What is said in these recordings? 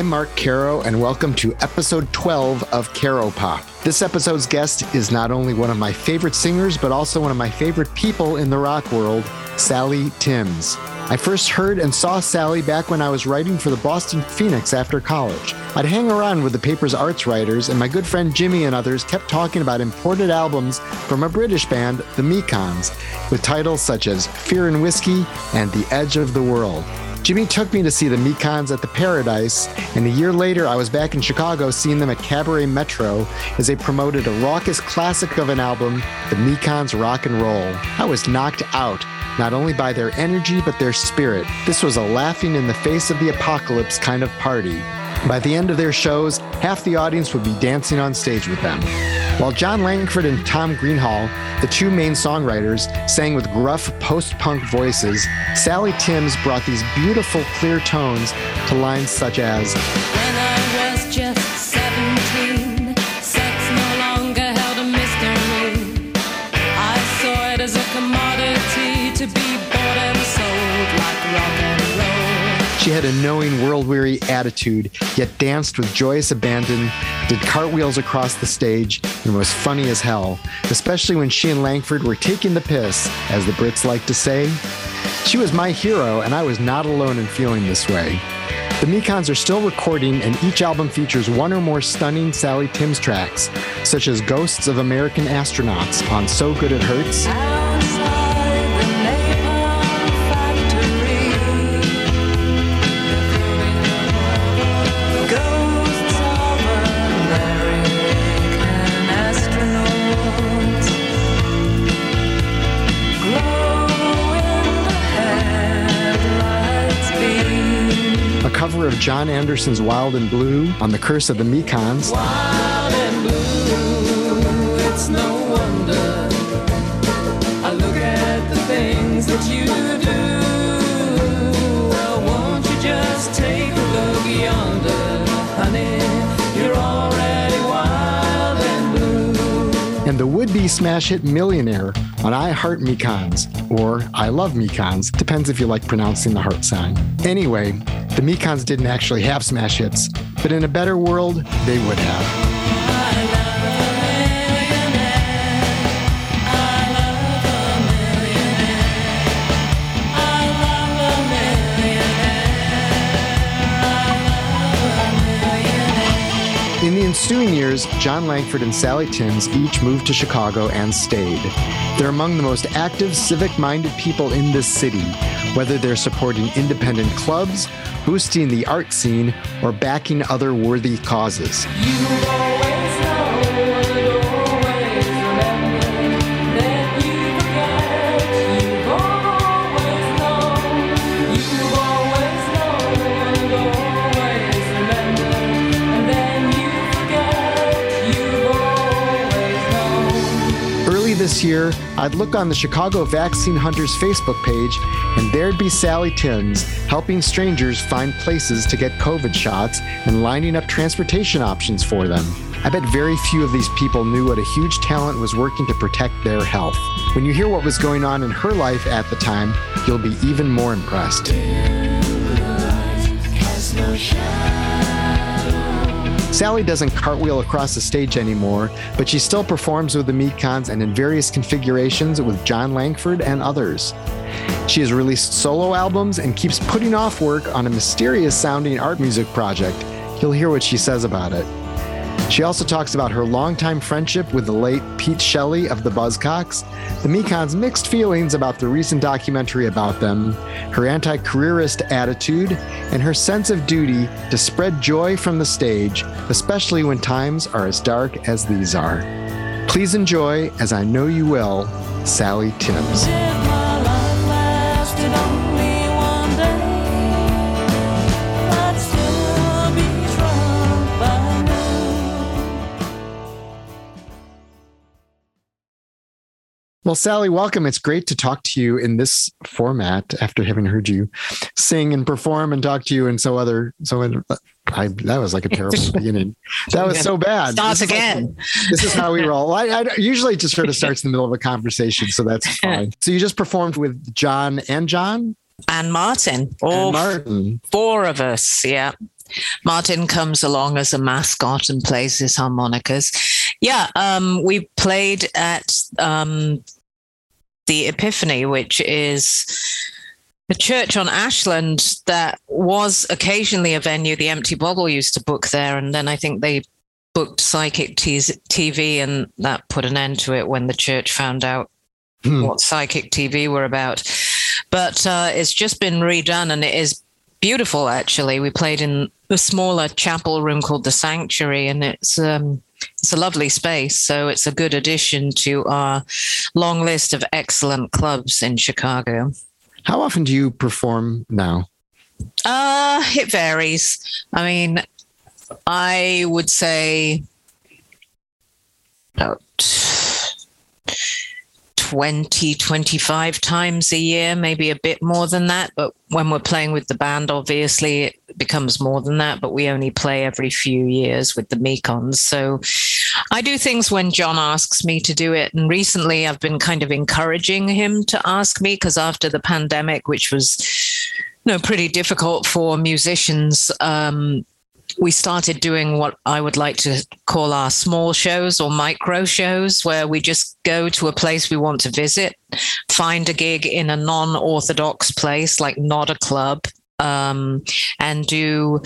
I'm Mark Caro, and welcome to episode 12 of Caro Pop. This episode's guest is not only one of my favorite singers, but also one of my favorite people in the rock world, Sally Timms. I first heard and saw Sally back when I was writing for the Boston Phoenix after college. I'd hang around with the paper's arts writers, and my good friend Jimmy and others kept talking about imported albums from a British band, the Mekons, with titles such as Fear and Whiskey and The Edge of the World. Jimmy took me to see the Mekons at the Paradise, and a year later, I was back in Chicago seeing them at Cabaret Metro as they promoted a raucous classic of an album, The Mekons Rock and Roll. I was knocked out, not only by their energy, but their spirit. This was a laughing in the face of the apocalypse kind of party. By the end of their shows, half the audience would be dancing on stage with them. While Jon Langford and Tom Greenhalgh, the two main songwriters, sang with gruff post punk voices, Sally Timms brought these beautiful, clear tones to lines such as She had a knowing, world weary attitude, yet danced with joyous abandon, did cartwheels across the stage, and was funny as hell, especially when she and Langford were taking the piss, as the Brits like to say. She was my hero, and I was not alone in feeling this way. The Mekons are still recording, and each album features one or more stunning Sally Timms tracks, such as Ghosts of American Astronauts on So Good It Hurts. John Anderson's Wild and Blue on the Curse of the Mekons. Wild and blue, it's no wonder. I look at the things that you do. Well, won't you just take a look yonder, honey? You're already wild and blue. and the would-be smash hit Millionaire on I Heart Mekons, or I Love Mekons, depends if you like pronouncing the heart sign. Anyway, the Mekons didn't actually have smash hits, but in a better world, they would have. In the ensuing years, Jon Langford and Sally Timms each moved to Chicago and stayed. They're among the most active, civic minded people in this city, whether they're supporting independent clubs, boosting the art scene, or backing other worthy causes. This year, I'd look on the Chicago Vaccine Hunters Facebook page, and there'd be Sally Timms helping strangers find places to get COVID shots and lining up transportation options for them. I bet very few of these people knew what a huge talent was working to protect their health. When you hear what was going on in her life at the time, you'll be even more impressed. Sally doesn't cartwheel across the stage anymore, but she still performs with the Mekons and in various configurations with Jon Langford and others. She has released solo albums and keeps putting off work on a mysterious sounding art music project. You'll hear what she says about it. She also talks about her longtime friendship with the late Pete Shelley of the Buzzcocks, the Mekons' mixed feelings about the recent documentary about them, her anti careerist attitude, and her sense of duty to spread joy from the stage, especially when times are as dark as these are. Please enjoy, as I know you will, Sally Timms. Well, Sally, welcome. It's great to talk to you in this format after having heard you sing and perform and talk to you and so other so I that was like a terrible beginning. That was so bad. Start This is like- again. this is how we roll. I, I usually just sort of starts in the middle of a conversation, so that's fine. So you just performed with John and John and Martin, and all Martin. four of us. Yeah. Martin comes along as a mascot and plays his harmonicas. Yeah, um, we played at um, the Epiphany, which is a church on Ashland that was occasionally a venue. The Empty Bottle used to book there, and then I think they booked Psychic TV, and that put an end to it when the church found out Hmm. what Psychic TV were about. But uh, it's just been redone, and it is beautiful. Actually, we played in a smaller chapel room called the Sanctuary, and it's um, it's a lovely space. So it's a good addition to our long list of excellent clubs in Chicago. How often do you perform now? Uh, it varies. I mean, I would say about 20, 25 times a year, maybe a bit more than that. But when we're playing with the band, obviously it becomes more than that. But we only play every few years with the Mekons. So I do things when John asks me to do it. And recently I've been kind of encouraging him to ask me because after the pandemic, which was you know, pretty difficult for musicians. Um, we started doing what I would like to call our small shows or micro shows, where we just go to a place we want to visit, find a gig in a non orthodox place, like not a club, um, and do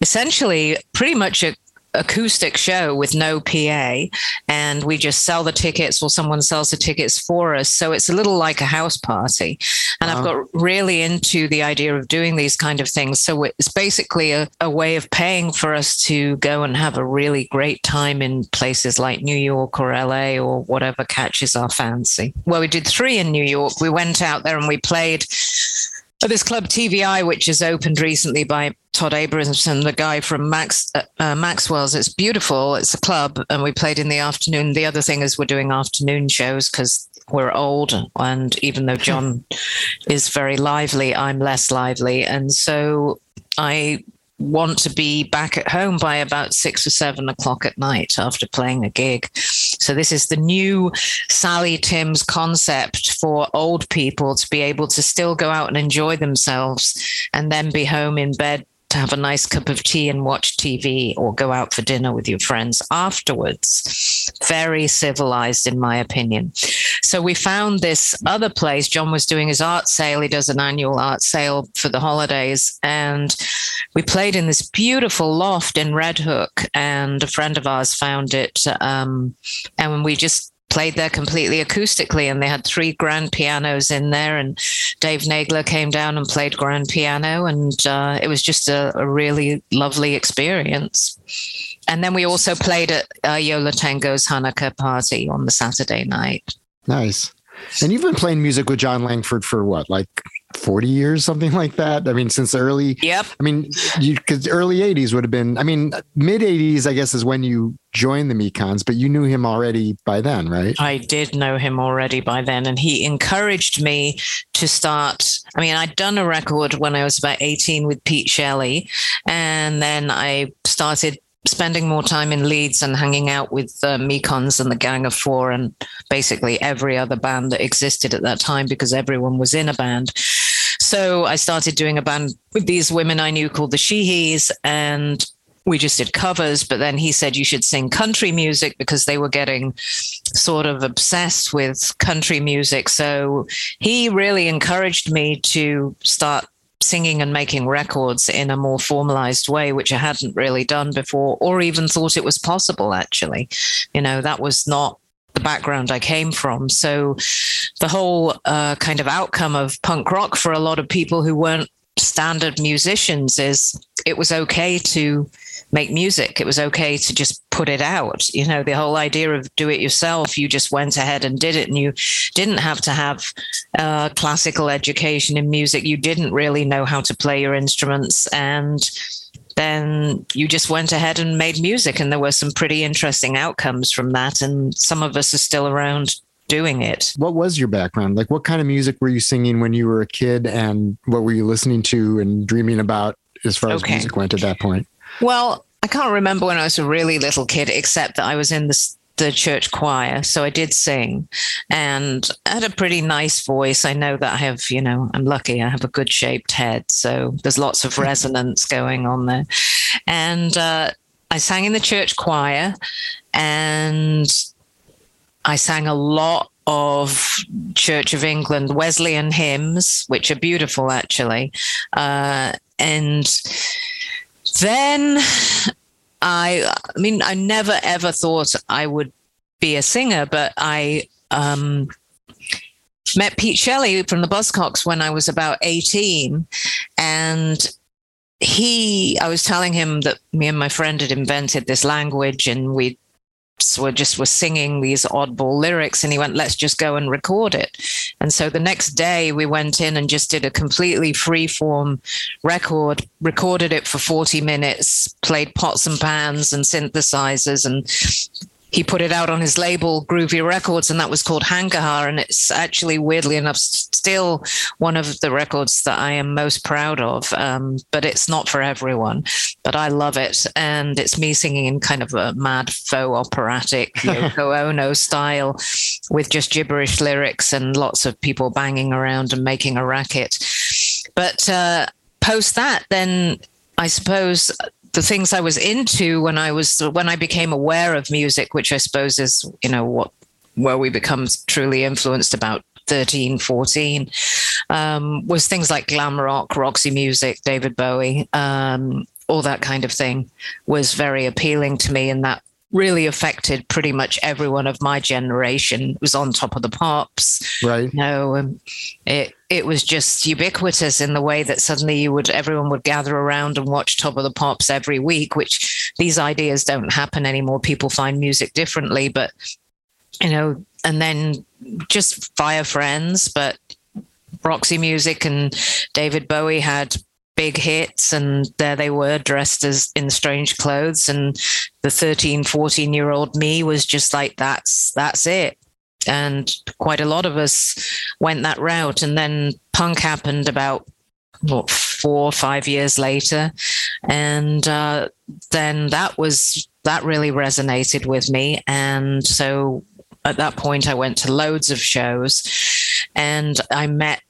essentially pretty much a acoustic show with no PA and we just sell the tickets or someone sells the tickets for us. So it's a little like a house party. And I've got really into the idea of doing these kind of things. So it's basically a, a way of paying for us to go and have a really great time in places like New York or LA or whatever catches our fancy. Well we did three in New York. We went out there and we played at this club TV Eye, which has opened recently by Todd Abramson, the guy from Max uh, uh, Maxwell's. It's beautiful. It's a club, and we played in the afternoon. The other thing is we're doing afternoon shows because we're old, and even though John is very lively, I'm less lively, and so I want to be back at home by about six or seven o'clock at night after playing a gig. So this is the new Sally Timms concept for old people to be able to still go out and enjoy themselves and then be home in bed to have a nice cup of tea and watch TV or go out for dinner with your friends afterwards. Very civilized, in my opinion. So we found this other place. John was doing his art sale. He does an annual art sale for the holidays. And we played in this beautiful loft in Red Hook. And a friend of ours found it. Um, and we just played there completely acoustically and they had three grand pianos in there and dave nagler came down and played grand piano and uh, it was just a, a, really lovely experience. And then we also played at uh, Yo La Tengo's hanukkah party on the saturday night. Nice. And you've been playing music with jon langford for what like 40 years, something like that. I mean, since the early, yep. I mean, because early 80s would have been, I mean, mid 80s, I guess, is when you joined the Mekons, but you knew him already by then, right? I did know him already by then. And he encouraged me to start. I mean, I'd done a record when I was about 18 with Pete Shelley. And then I started spending more time in Leeds and hanging out with uh, Mekons and the Gang of Four and basically every other band that existed at that time because everyone was in a band. So I started doing a band with these women I knew called the Sheehies and we just did covers, but then he said you should sing country music because they were getting sort of obsessed with country music. So he really encouraged me to start singing and making records in a more formalized way, which I hadn't really done before or even thought it was possible, actually. You know, that was not the background I came from. So the whole uh, kind of outcome of punk rock for a lot of people who weren't standard musicians is it was okay to make music. It was okay to just put it out. You know, the whole idea of do it yourself, you just went ahead and did it, and you didn't have to have uh, classical education in music. You didn't really know how to play your instruments. And then you just went ahead and made music. And there were some pretty interesting outcomes from that. And some of us are still around doing it. What was your background? Like, what kind of music were you singing when you were a kid? And what were you listening to and dreaming about as far as music went at that point? Well, I can't remember when I was a really little kid, except that I was in this the church choir. So I did sing and I had a pretty nice voice. I know that I have, you know, I'm lucky I have a good shaped head. So there's lots of resonance going on there. And uh, I sang in the church choir and I sang a lot of Church of England Wesleyan hymns, which are beautiful actually. Uh, and then I, I mean, I never ever thought I would be a singer, but I um, met Pete Shelley from the Buzzcocks when I was about 18. And he, I was telling him that me and my friend had invented this language and we were just were singing these oddball lyrics and he went let's just go and record it. And so the next day we went in and just did a completely free form record recorded it for 40 minutes played pots and pans and synthesizers and he put it out on his label groovy records and that was called Hangahar and it's actually weirdly enough still one of the records that i am most proud of um, but it's not for everyone but i love it and it's me singing in kind of a mad faux operatic yoko ono style with just gibberish lyrics and lots of people banging around and making a racket. But uh, post that then I suppose the things I was into when I was when I became aware of music, which I suppose is you know what where we become truly influenced about 13, 14, um, was things like glam rock, Roxy Music, David Bowie, um, all that kind of thing was very appealing to me, in that really affected pretty much everyone of my generation. It was on top of the pops, right? You know, um, it it was just ubiquitous in the way that suddenly you would everyone would gather around and watch Top of the Pops every week, which these ideas don't happen anymore. People find music differently, but you know, and then just via friends, but Roxy Music and David Bowie had big hits and there they were dressed as in strange clothes. And the 13 14 year old me was just like that's that's it. And quite a lot of us went that route. And then punk happened about what four or five years later. And uh, then that was that really resonated with me. And so at that point i went to loads of shows. And i met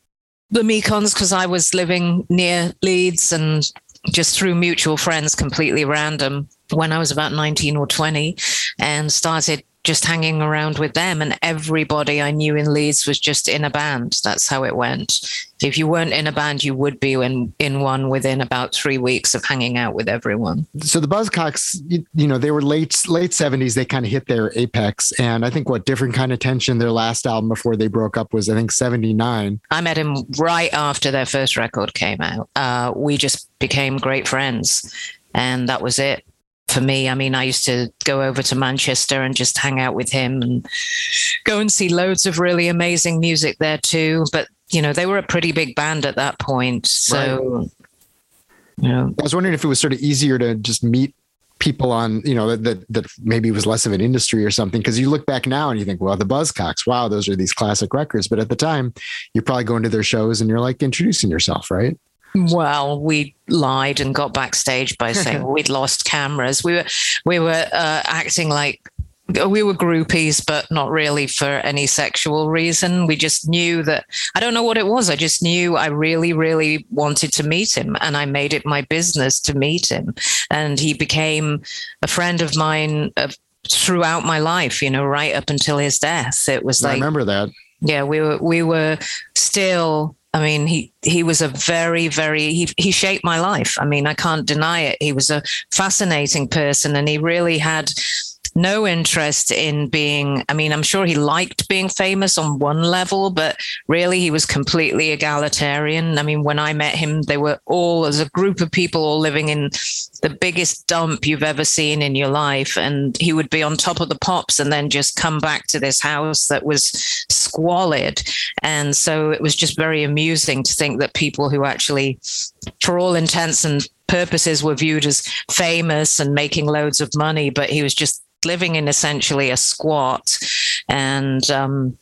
the Mekons because I was living near Leeds and just through mutual friends, completely random, when I was about 19 or 20, and started just hanging around with them. And everybody I knew in Leeds was just in a band. That's how it went. If you weren't in a band, you would be in, in one within about three weeks of hanging out with everyone. So the Buzzcocks, you, you know, they were late late seventies. They kind of hit their apex, and I think what different kind of tension. Their last album before they broke up was I think seventy nine. I met him right after their first record came out. Uh, we just became great friends, and that was it for me. I mean, I used to go over to Manchester and just hang out with him and go and see loads of really amazing music there too. But, you know, they were a pretty big band at that point. So, right. you know. I was wondering if it was sort of easier to just meet people on, you know, that, that, that maybe was less of an industry or something. Cause you look back now and you think, well, the Buzzcocks, wow, those are these classic records. But at the time, you're probably going to their shows and you're like introducing yourself, right? Well, we lied and got backstage by saying we'd lost cameras. We were we were uh, acting like we were groupies, but not really for any sexual reason. We just knew that I don't know what it was. I just knew I really, really wanted to meet him, and I made it my business to meet him. And he became a friend of mine uh, throughout my life. You know, right up until his death. It was like I remember that. Yeah, we were we were still I mean, he he was a very, very he he shaped my life. I mean, I can't deny it. He was a fascinating person, and he really had no interest in being i mean i'm sure he liked being famous on one level but really he was completely egalitarian. I mean when i met him they were all as a group of people all living in the biggest dump you've ever seen in your life. And he would be on top of the pops and then just come back to this house that was squalid. And so it was just very amusing to think that people who actually for all intents and purposes were viewed as famous and making loads of money but he was just living in essentially a squat. And um,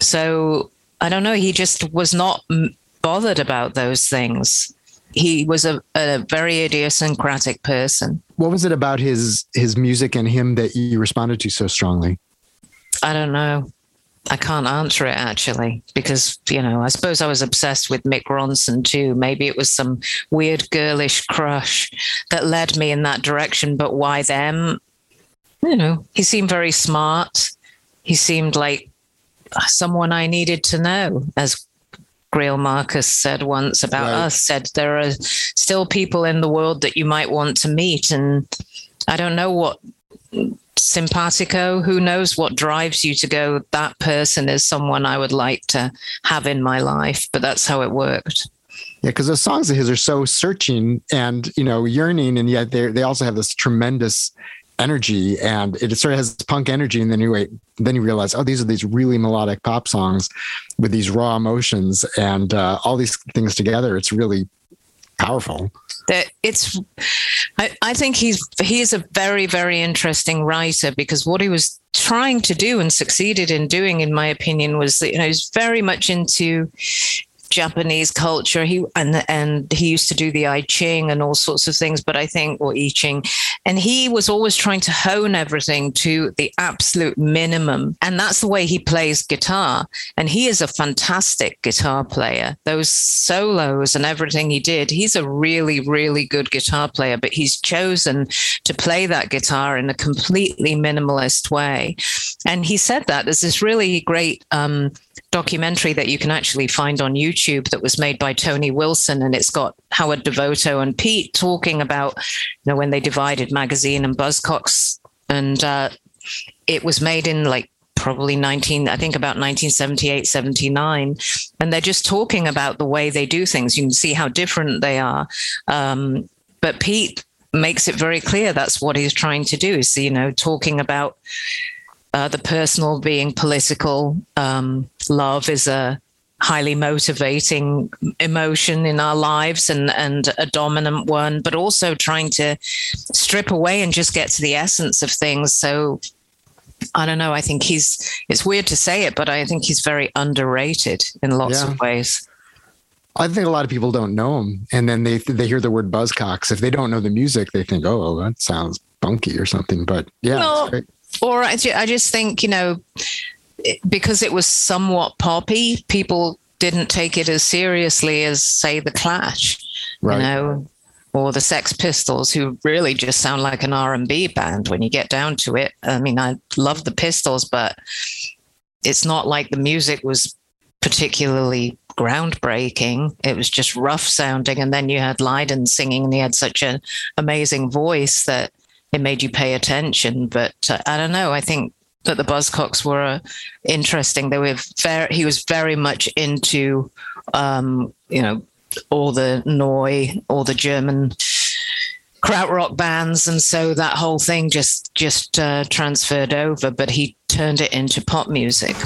so I don't know, he just was not bothered about those things. He was a, a very idiosyncratic person. what was it about his his music and him that you responded to so strongly? I don't know. I can't answer it actually because you know I suppose I was obsessed with Mick Ronson too. Maybe it was some weird girlish crush that led me in that direction. But why them? You know, he seemed very smart. He seemed like someone I needed to know, as Greil Marcus said once about Right. us. Said there are still people in the world that you might want to meet, and I don't know what simpatico who knows what drives you to go that person is someone i would like to have in my life but that's how it worked Yeah, because those songs of his are so searching and you know yearning, and yet they they also have this tremendous energy, and it sort of has punk energy. And then you wait, then you realize, oh, these are these really melodic pop songs with these raw emotions and uh, all these things together. It's really powerful. that it's I, I think he's he is a very very interesting writer because what he was trying to do and succeeded in doing in my opinion was that you know he's very much into Japanese culture. He and and he used to do the I Ching and all sorts of things, but I think or I Ching, and he was always trying to hone everything to the absolute minimum, and that's the way he plays guitar. And he is a fantastic guitar player. Those solos and everything he did, he's a really really good guitar player. But he's chosen to play that guitar in a completely minimalist way, and he said that there's this really great. Um, documentary that you can actually find on YouTube that was made by Tony Wilson, and it's got Howard Devoto and Pete talking about, you know, when they divided magazine and Buzzcocks, and uh, it was made in like probably 19 i think about 1978 79 and they're just talking about the way they do things. You can see how different they are. Um, but pete makes it very clear that's what he's trying to do is you know talking about uh, the personal being political. Um, love is a highly motivating emotion in our lives and, and a dominant one, but also trying to strip away and just get to the essence of things. So I don't know. I think he's, it's weird to say it, but I think he's very underrated in lots Yeah. of ways. I think a lot of people don't know him, and then they they hear the word Buzzcocks. If they don't know the music, they think, "Oh, that sounds funky or something." But yeah, Well, it's great. Or I, ju- I just think you know because it was somewhat poppy people didn't take it as seriously as say the clash right. you know or the sex pistols who really just sound like an r&b band when you get down to it i mean i love the pistols but it's not like the music was particularly groundbreaking it was just rough sounding and then you had Lydon singing and he had such an amazing voice that it made you pay attention. But uh, I don't know. I think that the Buzzcocks were uh, interesting. They were very. He was very much into, um, you know, all the Neu, all the German krautrock bands, and so that whole thing just just uh, transferred over. But he turned it into pop music.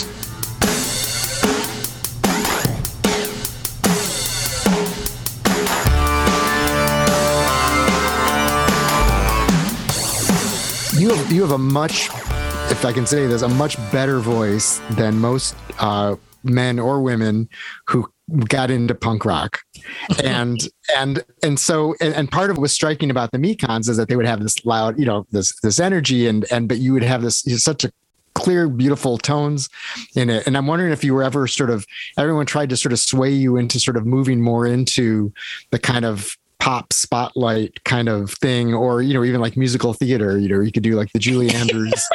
Have a much, if I can say this, a much better voice than most uh, men or women who got into punk rock, and and and so and, and part of what was striking about the Mekons is that they would have this loud, you know, this this energy, and and but you would have this such a clear, beautiful tones in it. And I'm wondering if you were ever sort of everyone tried to sort of sway you into sort of moving more into the kind of pop spotlight kind of thing, or you know, even like musical theater. You know, you could do like the Julie Andrews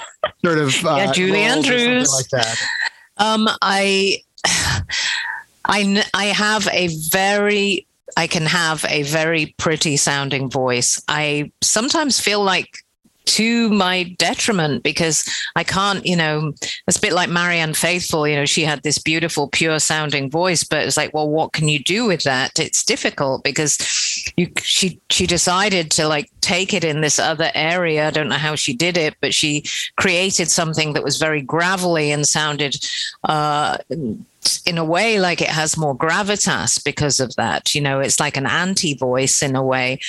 sort of uh, Yeah, Julie roles or something Andrews. like that. Um, I, I, I have a very, I can have a very pretty sounding voice. I sometimes feel like to my detriment because I can't, you know, it's a bit like Marianne Faithfull, you know, she had this beautiful, pure sounding voice, but it's like, well, what can you do with that? It's difficult because you, she, she decided to like take it in this other area. I don't know how she did it, but she created something that was very gravelly and sounded, uh, in a way like it has more gravitas because of that. You know it's like an anti voice in a way.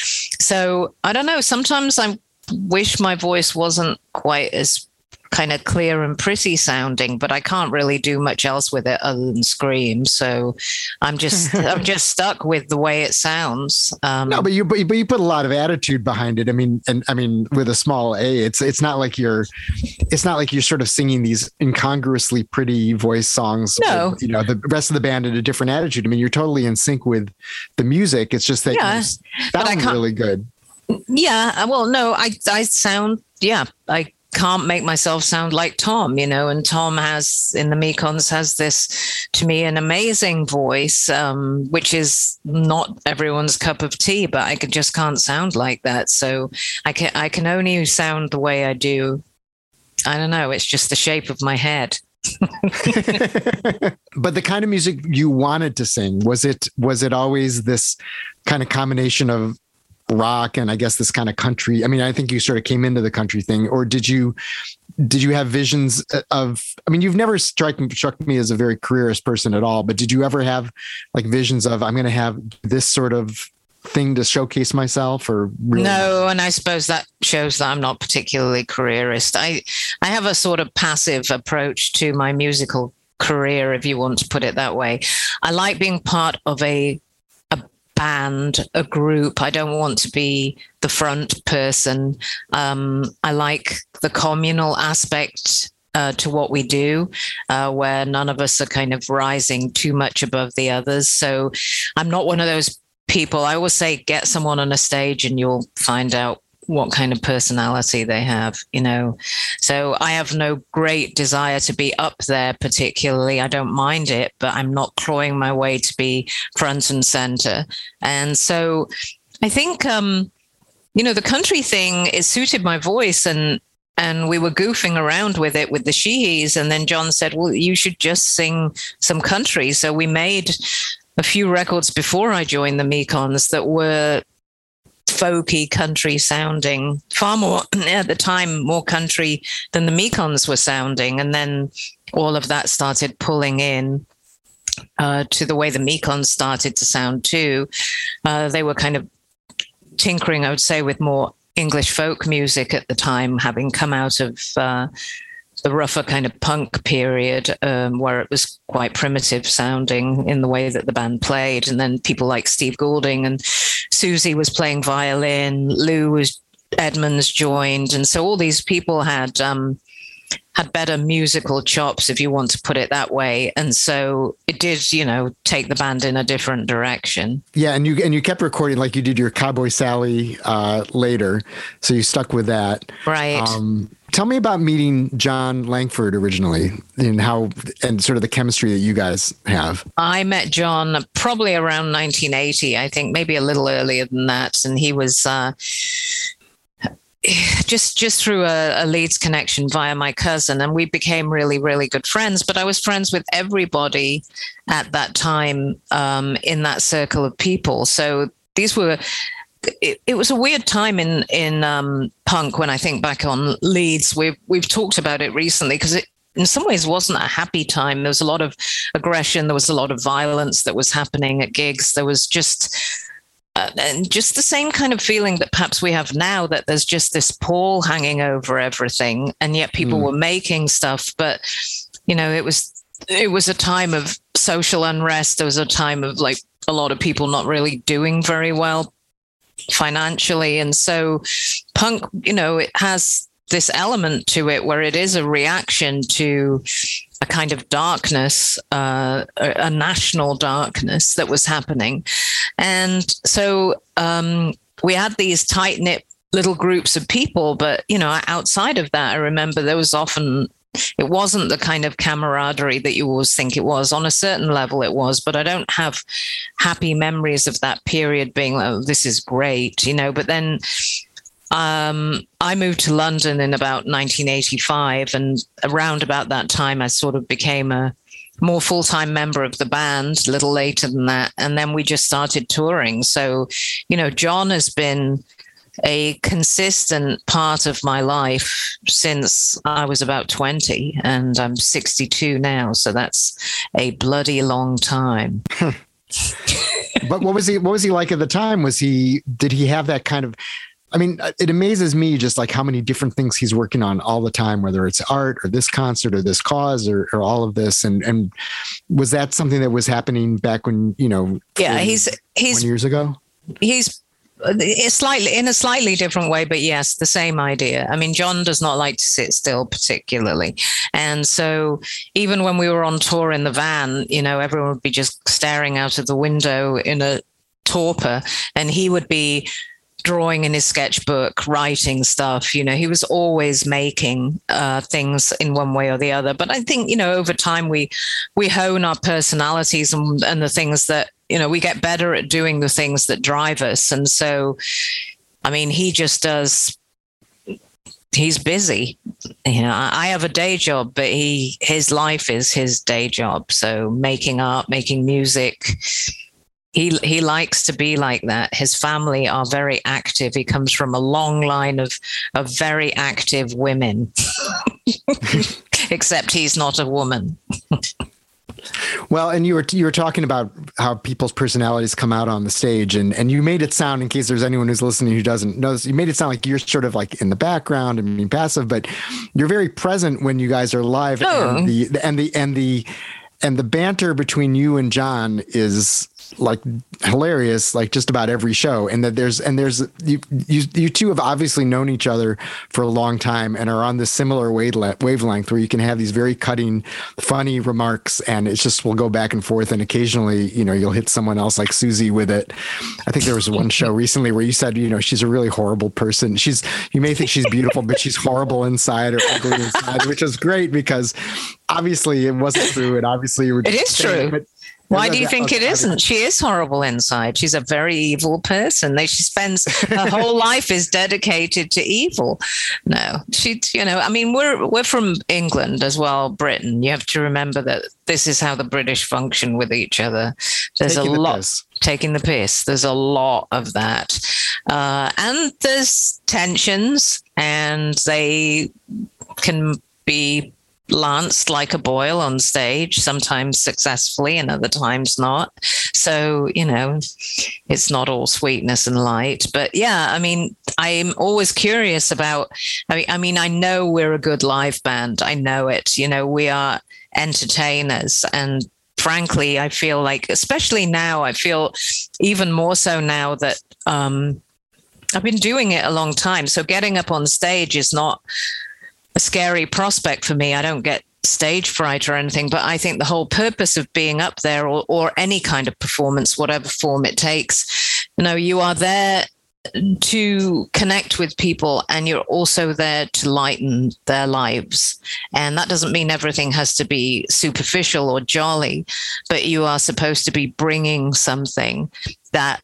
So i don't know. Sometimes i wish my voice wasn't quite as kind of clear and pretty sounding, but I can't really do much else with it other than scream. So I'm just I'm just stuck with the way it sounds. Um, no, but you but you, but you put a lot of attitude behind it. I mean, and I mean with a small a, it's it's not like you're it's not like you're sort of singing these incongruously pretty voice songs. No. with, you know the rest of the band had a different attitude. I mean, you're totally in sync with the music. It's just that Yeah, you sound really good. yeah uh, well no i i sound yeah i can't make myself sound like tom you know and tom has in the mekons has this to me an amazing voice um which is not everyone's cup of tea but i could just can't sound like that. So i can i can only sound the way i do. I don't know. It's just the shape of my head. But the kind of music you wanted to sing was it was it always this kind of combination of rock and I guess this kind of country. I mean, I think you sort of came into the country thing, or did you did you have visions uh, of? I mean, you've never struck struck me as a very careerist person at all, but did you ever have like visions of I'm going to have this sort of thing to showcase myself, or really No, and I suppose that shows that I'm not particularly careerist. I I have a sort of passive approach to my musical career, if you want to put it that way. I like being part of a a band, a group. I don't want to be the front person. Um, I like the communal aspect uh, to what we do, uh, where none of us are kind of rising too much above the others. So I'm not one of those people. I always say, get someone on a stage and you'll find out what kind of personality they have, you know. So I have no great desire to be up there particularly. I don't mind it, but I'm not clawing my way to be front and center. And so I think um, you know, the country thing is suited my voice and and we were goofing around with it with the Sheehies. And then John said, Well, you should just sing some country. So we made a few records before I joined the Mekons that were folky country sounding, far more at the time, more country than the Mekons were sounding. And then all of that started pulling in. Uh, to the way the Mekons started to sound too. Uh, they were kind of tinkering, I would say, with more English folk music at the time, having come out of uh, the rougher kind of punk period um, where it was quite primitive sounding in the way that the band played. And then people like Steve Goulding and Susie was playing violin, Lu was Edmonds joined. And so all these people had um, had better musical chops, if you want to put it that way. And so it did, you know, take the band in a different direction. Yeah, and you and you kept recording like you did your Cowboy Sally uh, later, so you stuck with that. Right. Um, tell me about meeting Jon Langford originally, and how and sort of the chemistry that you guys have. I met John probably around 1980, I think, maybe a little earlier than that. And he was uh, just just through a, a Leeds connection via my cousin, and we became really, really good friends. But I was friends with everybody at that time um, in that circle of people. So these were. It, it was a weird time in in um, punk when I think back on Leeds. We've we've talked about it recently because it in some ways wasn't a happy time. There was a lot of aggression. There was a lot of violence that was happening at gigs. There was just uh, and just the same kind of feeling that perhaps we have now that there's just this pall hanging over everything, and yet people Mm. were making stuff. But you know, it was it was a time of social unrest. There was a time of like a lot of people not really doing very well financially, and so punk, you know, it has this element to it where it is a reaction to a kind of darkness, uh, a, national darkness that was happening. And so um, we had these tight knit little groups of people, but, you know, outside of that, I remember there was often. It wasn't the kind of camaraderie that you always think it was. On a certain level, it was, but I don't have happy memories of that period being like, oh, this is great, you know. But then um, I moved to London in about 1985, and around about that time, I sort of became a more full time member of the band. A little later than that, and then we just started touring. So, you know, John has been a consistent part of my life since I was about 20, and I'm 62 now. So that's a bloody long time. But what was he? What was he like at the time? Was he? Did he have that kind of? I mean, uh, it amazes me just like how many different things he's working on all the time, whether it's art or this concert or this cause or, or all of this. And and was that something that was happening back when you know? Yeah, he's he's years ago. he's slightly in a slightly different way but yes the same idea i mean john does not like to sit still particularly and so even when we were on tour in the van you know everyone would be just staring out of the window in a torpor and he would be drawing in his sketchbook writing stuff you know he was always making uh, things in one way or the other. But i think you know over time we we hone our personalities and, and the things that you know we get better at doing the things that drive us. And so i mean he just does he's busy. You know i have a day job but he his life is his day job. So making art making music he he likes to be like that. His family are very active. He comes from a long line of of very active women except he's not a woman. Well, and you were you were talking about how people's personalities come out on the stage, and and you made it sound, in case there's anyone who's listening who doesn't know this, you made it sound like you're sort of like in the background and being passive, but you're very present when you guys are live, Oh. and the and the and the and the banter between you and John is like hilarious like just about every show and that there's and there's you you, you two have obviously known each other for a long time and are on this similar wavelength wavelength where you can have these very cutting funny remarks and it's just will go back and forth and occasionally you know you'll hit someone else like Susie with it I think there was one show recently where you said you know she's a really horrible person she's you may think she's beautiful but she's horrible inside or ugly inside which is great because obviously it wasn't true and obviously you were It is true. but- Why do you think it isn't? She is horrible inside. She's a very evil person. They- She spends her whole life is dedicated to evil. No, she, you know, I mean, we're we're from England as well, Britain. You have to remember that this is how the British function with each other. There's Taking a lot taking the piss. There's a lot of that, uh, and there's tensions, and they can be lanced like a boil on stage, sometimes successfully and other times not. So, you know, it's not all sweetness and light. But yeah, I mean, I'm always curious about I mean, I mean, I know we're a good live band. I know it. You know, we are entertainers and frankly, I feel like especially now, I feel even more so now that um I've been doing it a long time. So getting up on stage is not a scary prospect for me. I don't get stage fright or anything, but I think the whole purpose of being up there or, or any kind of performance, whatever form it takes, you know, you are there to connect with people and you're also there to lighten their lives. And that doesn't mean everything has to be superficial or jolly, but you are supposed to be bringing something that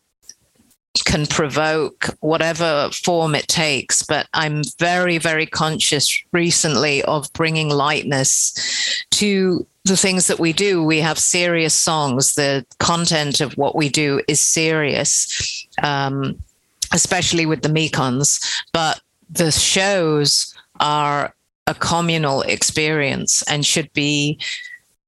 can provoke whatever form it takes. But I'm very, very conscious recently of bringing lightness to the things that we do. We have serious songs. The content of what we do is serious, um, especially with the Mekons. But the shows are a communal experience and should be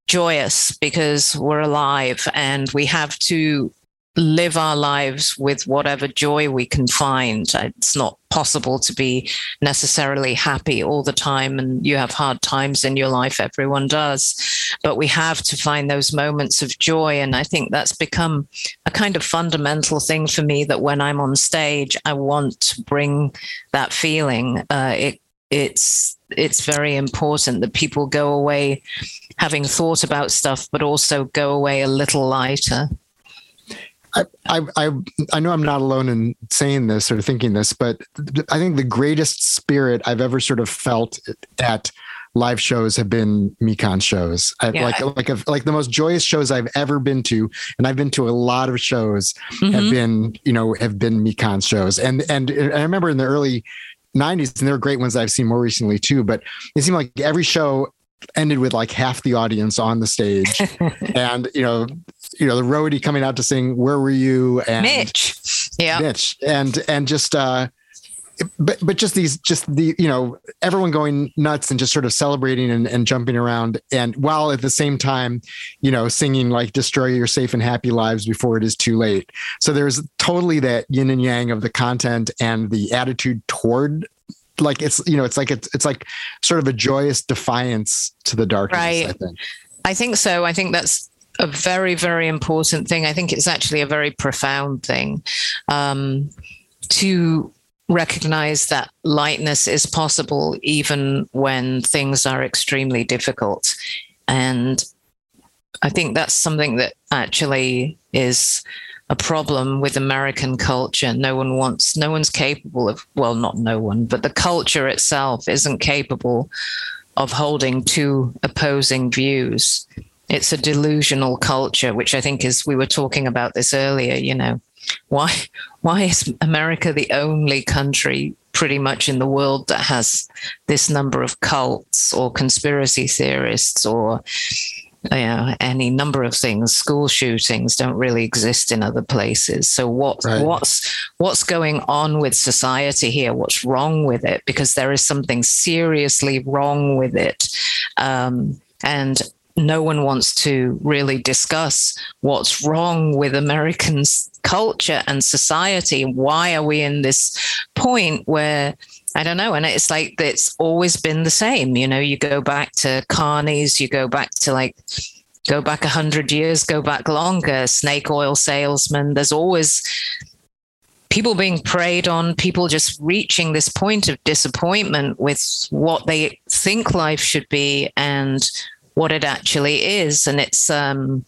joyous because we're alive and we have to live our lives with whatever joy we can find. It's not possible to be necessarily happy all the time, and you have hard times in your life. Everyone does. But we have to find those moments of joy. And I think that's become a kind of fundamental thing for me that when I'm on stage, I want to bring that feeling. Uh, it, it's it's very important that people go away having thought about stuff, but also go away a little lighter. I, I, I, know I'm not alone in saying this or thinking this, but I think the greatest spirit I've ever sort of felt at live shows have been Mekon shows. I, Yeah. Like, like, a, like the most joyous shows I've ever been to, and I've been to a lot of shows have Mhm. been, you know, have been Mekon shows. And, and I remember in the early 90s, and there are great ones I've seen more recently too, but it seemed like every show ended with like half the audience on the stage and you know you know the roadie coming out to sing where were you and Mitch. Yeah. Mitch and and just uh but but just these just the you know everyone going nuts and just sort of celebrating and, and jumping around and while at the same time you know singing like destroy your safe and happy lives before it is too late so there's totally that yin and yang of the content and the attitude toward like it's you know it's like it's, it's like sort of a joyous defiance to the darkness Right. i think I think so. I think that's a very, very important thing. I think it's actually a very profound thing um, to recognize that lightness is possible even when things are extremely difficult. And I think that's something that actually is a problem with American culture. No one wants, no one's capable of, well, not no one, but the culture itself isn't capable of holding two opposing views. It's a delusional culture, which I think is we were talking about this earlier, you know. Why why is America the only country pretty much in the world that has this number of cults or conspiracy theorists or you know, any number of things. School shootings don't really exist in other places. So what Right. what's what's going on with society here? What's wrong with it? Because there is something seriously wrong with it, um, and no one wants to really discuss what's wrong with Americans' culture and society. Why are we in this point where I don't know. And it's like it's always been the same. You know, you go back to carnies, you go back to like, go back a hundred years, go back longer, snake oil salesman. There's always people being preyed on, people just reaching this point of disappointment with what they think life should be and what it actually is. And it's, um,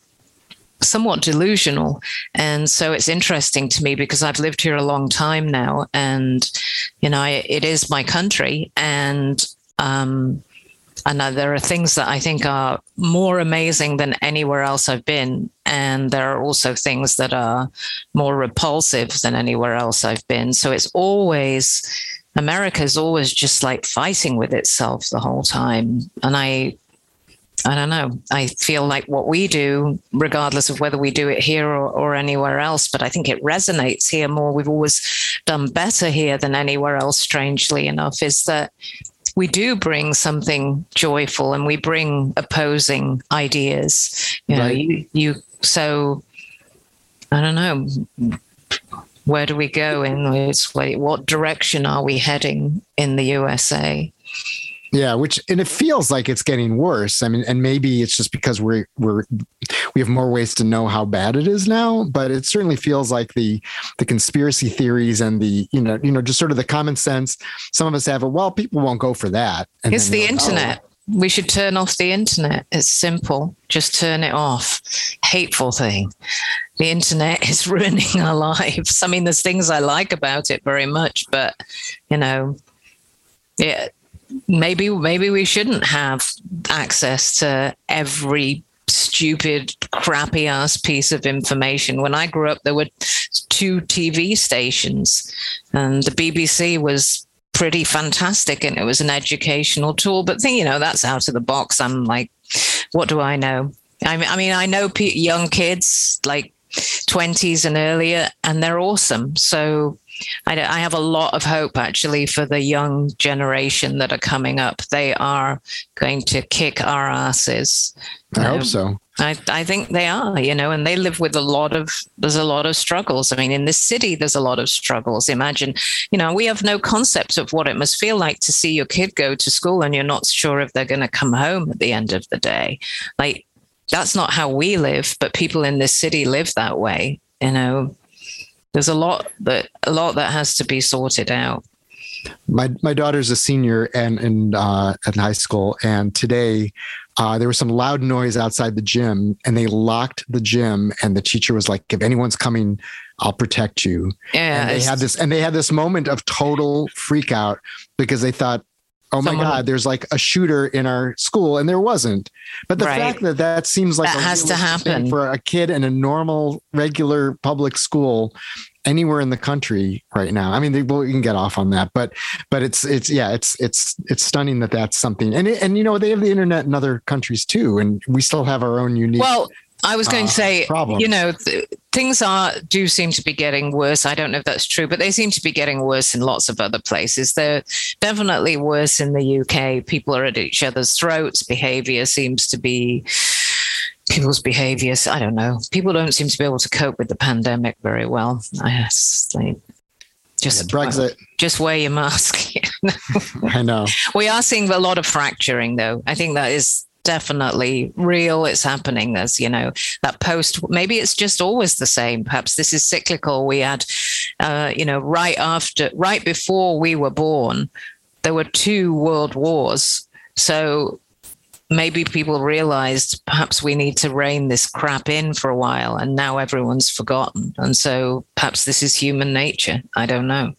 somewhat delusional. And so it's interesting to me because I've lived here a long time now and, you know, I, it is my country. And, um, and there are things that I think are more amazing than anywhere else I've been. And there are also things that are more repulsive than anywhere else I've been. So it's always, America is always just like fighting with itself the whole time. And I, I don't know. I feel like what we do, regardless of whether we do it here or, or anywhere else, but I think it resonates here more. We've always done better here than anywhere else, strangely enough, is that we do bring something joyful and we bring opposing ideas. You know, Right. you, you, so I don't know. Where do we go in this way? What direction are we heading in the USA? Yeah, which and it feels like it's getting worse. I mean, and maybe it's just because we're we're we have more ways to know how bad it is now, but it certainly feels like the the conspiracy theories and the you know you know just sort of the common sense. Some of us have it. Well, people won't go for that. And It's the oh, internet. We should turn off the internet. It's simple. Just turn it off. Hateful thing. The internet is ruining our lives. I mean, there's things I like about it very much, but you know, yeah, maybe maybe we shouldn't have access to every stupid, crappy ass piece of information. When I grew up, there were two TV stations, and the BBC was pretty fantastic and it was an educational tool. But think, you know, that's out of the box. I'm like, what do I know? I mean, I mean, I know young kids like 20s and earlier, and they're awesome. So I, I have a lot of hope actually for the young generation that are coming up. They are going to kick our asses. I hope Um, so. I, I think they are, you know, and they live with a lot of, there's a lot of struggles. I mean, in this city, there's a lot of struggles. Imagine, you know, we have no concept of what it must feel like to see your kid go to school and you're not sure if they're going to come home at the end of the day. Like, that's not how we live, but people in this city live that way, you know. There's a lot that a lot that has to be sorted out. My my daughter's a senior and in uh, at high school, and today uh, there was some loud noise outside the gym, and they locked the gym. And the teacher was like, "If anyone's coming, I'll protect you." Yeah, and they had this and they had this moment of total freak out because they thought oh my Someone- god there's like a shooter in our school and there wasn't but the Right. fact that that seems like That a has to happen. for a kid in a normal regular public school anywhere in the country right now i mean they, well, you can get off on that but but it's it's yeah it's it's it's stunning that that's something and it, and you know they have the internet in other countries too and we still have our own unique Well, I was going uh, to say, problems. you know, th- things are do seem to be getting worse. I don't know if that's true, but they seem to be getting worse in lots of other places. They're definitely worse in the UK. People are at each other's throats. Behavior seems to be people's behaviors. I don't know. People don't seem to be able to cope with the pandemic very well. I like, just Yeah, Brexit. Just wear your mask. I know. we are seeing a lot of fracturing, though. I think that is definitely real. It's happening. There's, you know, that post. Maybe it's just always the same. Perhaps this is cyclical. We had, uh, you know, right after, right before we were born, there were two world wars. So maybe people realized perhaps we need to rein this crap in for a while and now everyone's forgotten and so perhaps this is human nature i don't know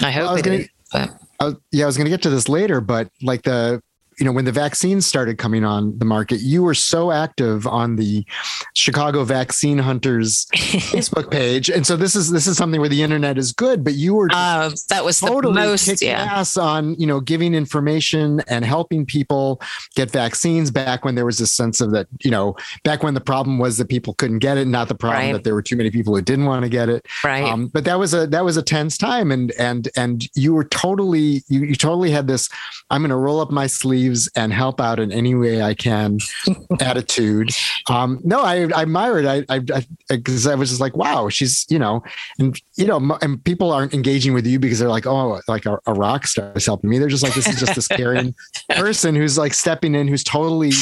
i hope Well, I was it gonna- is, but- I was- yeah, I was going to get to this later, but like the, you know, when the vaccines started coming on the market, you were so active on the Chicago Vaccine Hunters Facebook page, and so this is this is something where the internet is good, but you were uh, that was totally the most yeah ass on you know giving information and helping people get vaccines back when there was this sense of that you know back when the problem was that people couldn't get it, not the problem Right. that there were too many people who didn't want to get it. right Um, but that was a that was a tense time, and and and you were totally you, you totally had this. I'm going to roll up my and help out in any way I can attitude. Um, no, I, I admire it. I I because I, was just like, wow, she's you know, and you know, and people aren't engaging with you because they're like, oh, like a, a rock star is helping me. They're just like, this is just this caring person who's like stepping in, who's totally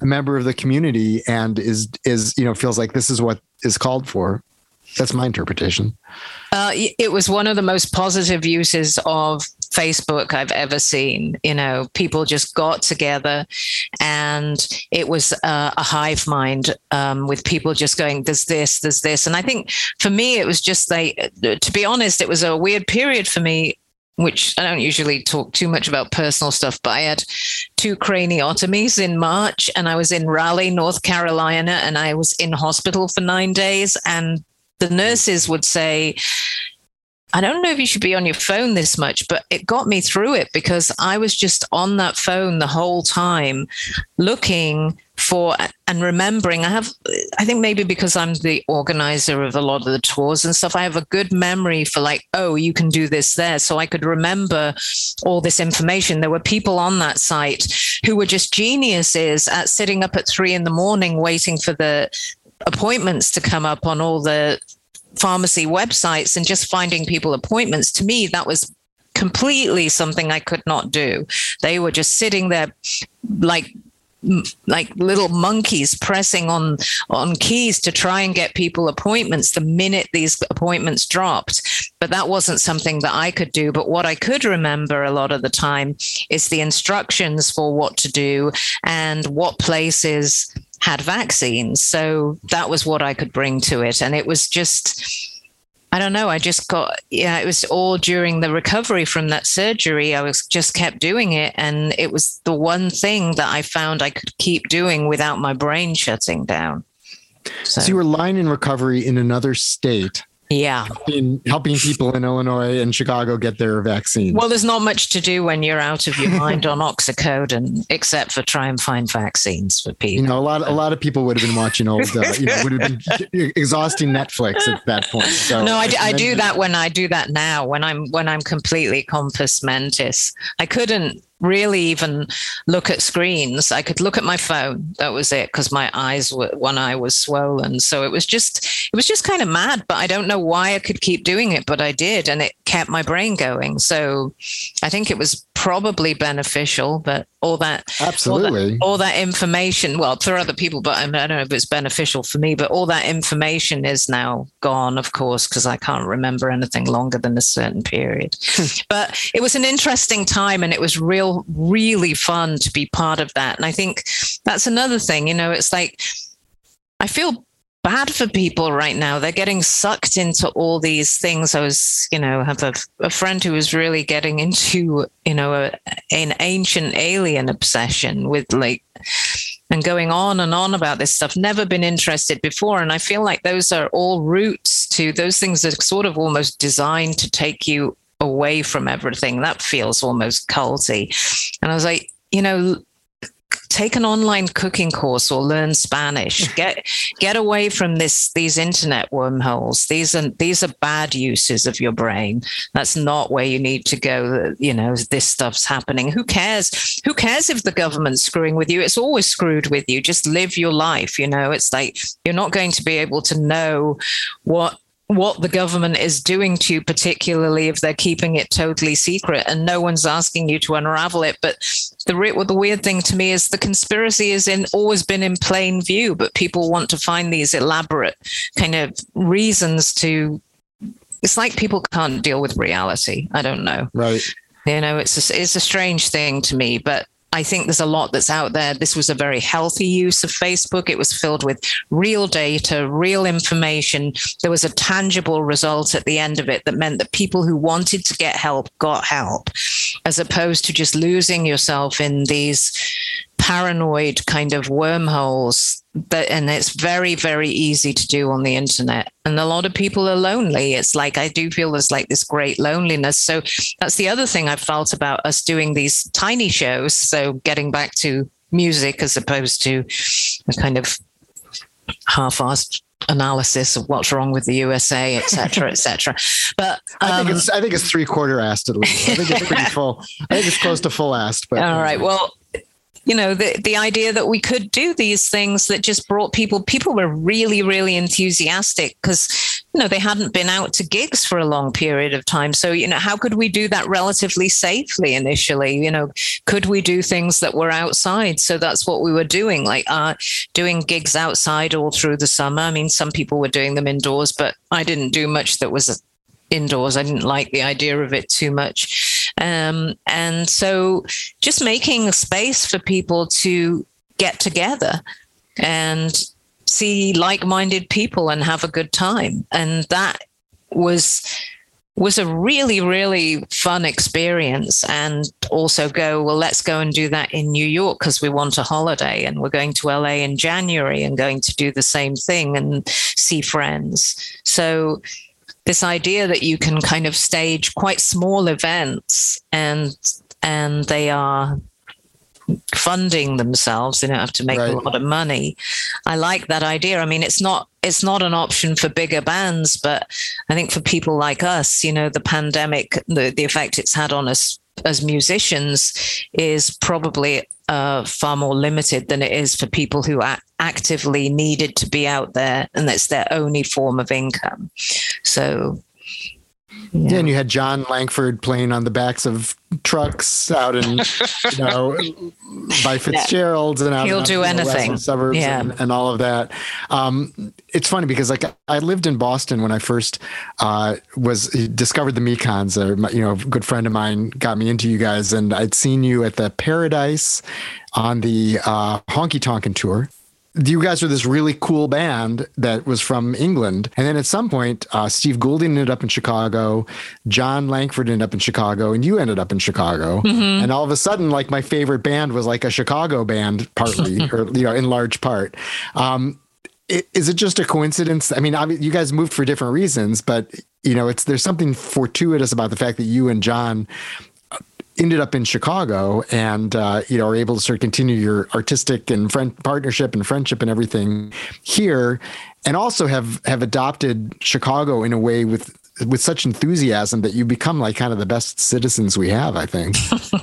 a member of the community and is is you know feels like this is what is called for. That's my interpretation. Uh, it was one of the most positive uses of Facebook I've ever seen. You know, people just got together and it was uh, a hive mind um, with people just going, there's this, there's this. And I think for me, it was just like, to be honest, it was a weird period for me. Which I don't usually talk too much about personal stuff, but I had two craniotomies in March and I was in Raleigh, North Carolina, and I was in hospital for nine days. And the nurses would say, I don't know if you should be on your phone this much, but it got me through it because I was just on that phone the whole time looking for and remembering. I have, I think maybe because I'm the organizer of a lot of the tours and stuff, I have a good memory for like, oh, you can do this there. So I could remember all this information. There were people on that site who were just geniuses at sitting up at three in the morning waiting for the appointments to come up on all the pharmacy websites and just finding people appointments to me that was completely something i could not do. They were just sitting there like like little monkeys pressing on on keys to try and get people appointments the minute these appointments dropped. But that wasn't something that i could do. But what i could remember a lot of the time is the instructions for what to do and what places had vaccines. So that was what I could bring to it. And it was just, I don't know, I just got, yeah, it was all during the recovery from that surgery. I was just kept doing it. And it was the one thing that I found I could keep doing without my brain shutting down. So, So you were lying in recovery in another state, yeah. in helping people in Illinois and Chicago get their vaccines. Well, there's not much to do when you're out of your mind on oxycodone, except for try and find vaccines for people. you know, a lot a lot of people would have been watching old, uh, you know, would have been exhausting Netflix at that point. So no, I, d- I do that when I do that now when I'm when I'm completely compos mentis. I couldn't really even look at screens. I could look at my phone. That was it because my eyes were one eye was swollen. So it was just it was just kind of mad. But I don't know why I could keep doing it, but I did, and it kept my brain going. So I think it was probably beneficial. But all that Absolutely. all that information well for other people but I, don't know if it's beneficial for me but all that information is now gone of course because i can't remember anything longer than a certain period. Hmm. But it was an interesting time and it was real really fun to be part of that. And i think that's another thing you know it's like i feel bad for people right now. They're getting sucked into all these things. I was, you know, have a, a friend who was really getting into, you know, a, an ancient alien obsession with hmm. like, and going on and on about this stuff. Never been interested before. And I feel like those are all roots to those things that are sort of almost designed to take you away from everything. That feels almost culty. And I was like, you know, take an online cooking course or learn Spanish. Get get away from this these internet wormholes. These are these are bad uses of your brain. That's not where you need to go. You know, this stuff's happening. Who cares? Who cares if the government's screwing with you? It's always screwed with you. Just live your life. You know, it's like you're not going to be able to know what what the government is doing to you, particularly if they're keeping it totally secret and no one's asking you to unravel it. But the well, the weird thing to me is the conspiracy is in always been in plain view, but people want to find these elaborate kind of reasons to. It's like people can't deal with reality. I don't know. Right. You know, it's a, it's a strange thing to me, but I think there's a lot that's out there. This was a very healthy use of Facebook. It was filled with real data, real information. There was a tangible result at the end of it that meant that people who wanted to get help got help, as opposed to just losing yourself in these paranoid kind of wormholes that and it's very very easy to do on the internet and a lot of people are lonely it's like i do feel there's like this great loneliness so that's the other thing i felt about us doing these tiny shows so getting back to music as opposed to a kind of half-assed analysis of what's wrong with the USA, et cetera, et cetera. But um, I think um, it's I think it's three quarter assed at least. I think it's pretty full. I think it's close to full assed. But all right. Well, you know the the idea that we could do these things that just brought people people were really really enthusiastic because you know they hadn't been out to gigs for a long period of time. So you know how could we do that relatively safely initially? You know could we do things that were outside? So that's what we were doing like uh doing gigs outside all through the summer. I mean some people were doing them indoors but i didn't do much that was indoors. I didn't like the idea of it too much um, and so just making a space for people to get together and see like-minded people and have a good time. And that was was a really really fun experience and also go well let's go and do that in New York because we want a holiday and we're going to LA in January and going to do the same thing and see friends so this idea that you can kind of stage quite small events and and they are funding themselves they don't have to make right. a lot of money i like that idea i mean it's not it's not an option for bigger bands but i think for people like us you know the pandemic the, the effect it's had on us as musicians is probably uh, far more limited than it is for people who actively needed to be out there and that's their only form of income. So yeah. yeah. and you had Jon Langford playing on the backs of trucks out in, you know, by Fitzgerald's and out he'll do anything suburbs yeah. and, and, all of that. Um, it's funny because like I lived in Boston when I first uh, was discovered the Mekons. Uh, you know, a good friend of mine got me into you guys, and I'd seen you at the Paradise on the uh, Honky Tonkin tour you guys are this really cool band that was from England. And then at some point, uh, Steve Goulding ended up in Chicago, Jon Langford ended up in Chicago, and you ended up in Chicago. Mm-hmm. And all of a sudden, like my favorite band was like a Chicago band, partly, or, you know, in large part. Um, is it just a coincidence? I mean, you guys moved for different reasons, but you know, it's there's something fortuitous about the fact that you and Jon ended up in Chicago and uh, you know are able to sort of continue your artistic and friend partnership and friendship and everything here, and also have have adopted Chicago in a way with with such enthusiasm that you become like kind of the best citizens we have. I think.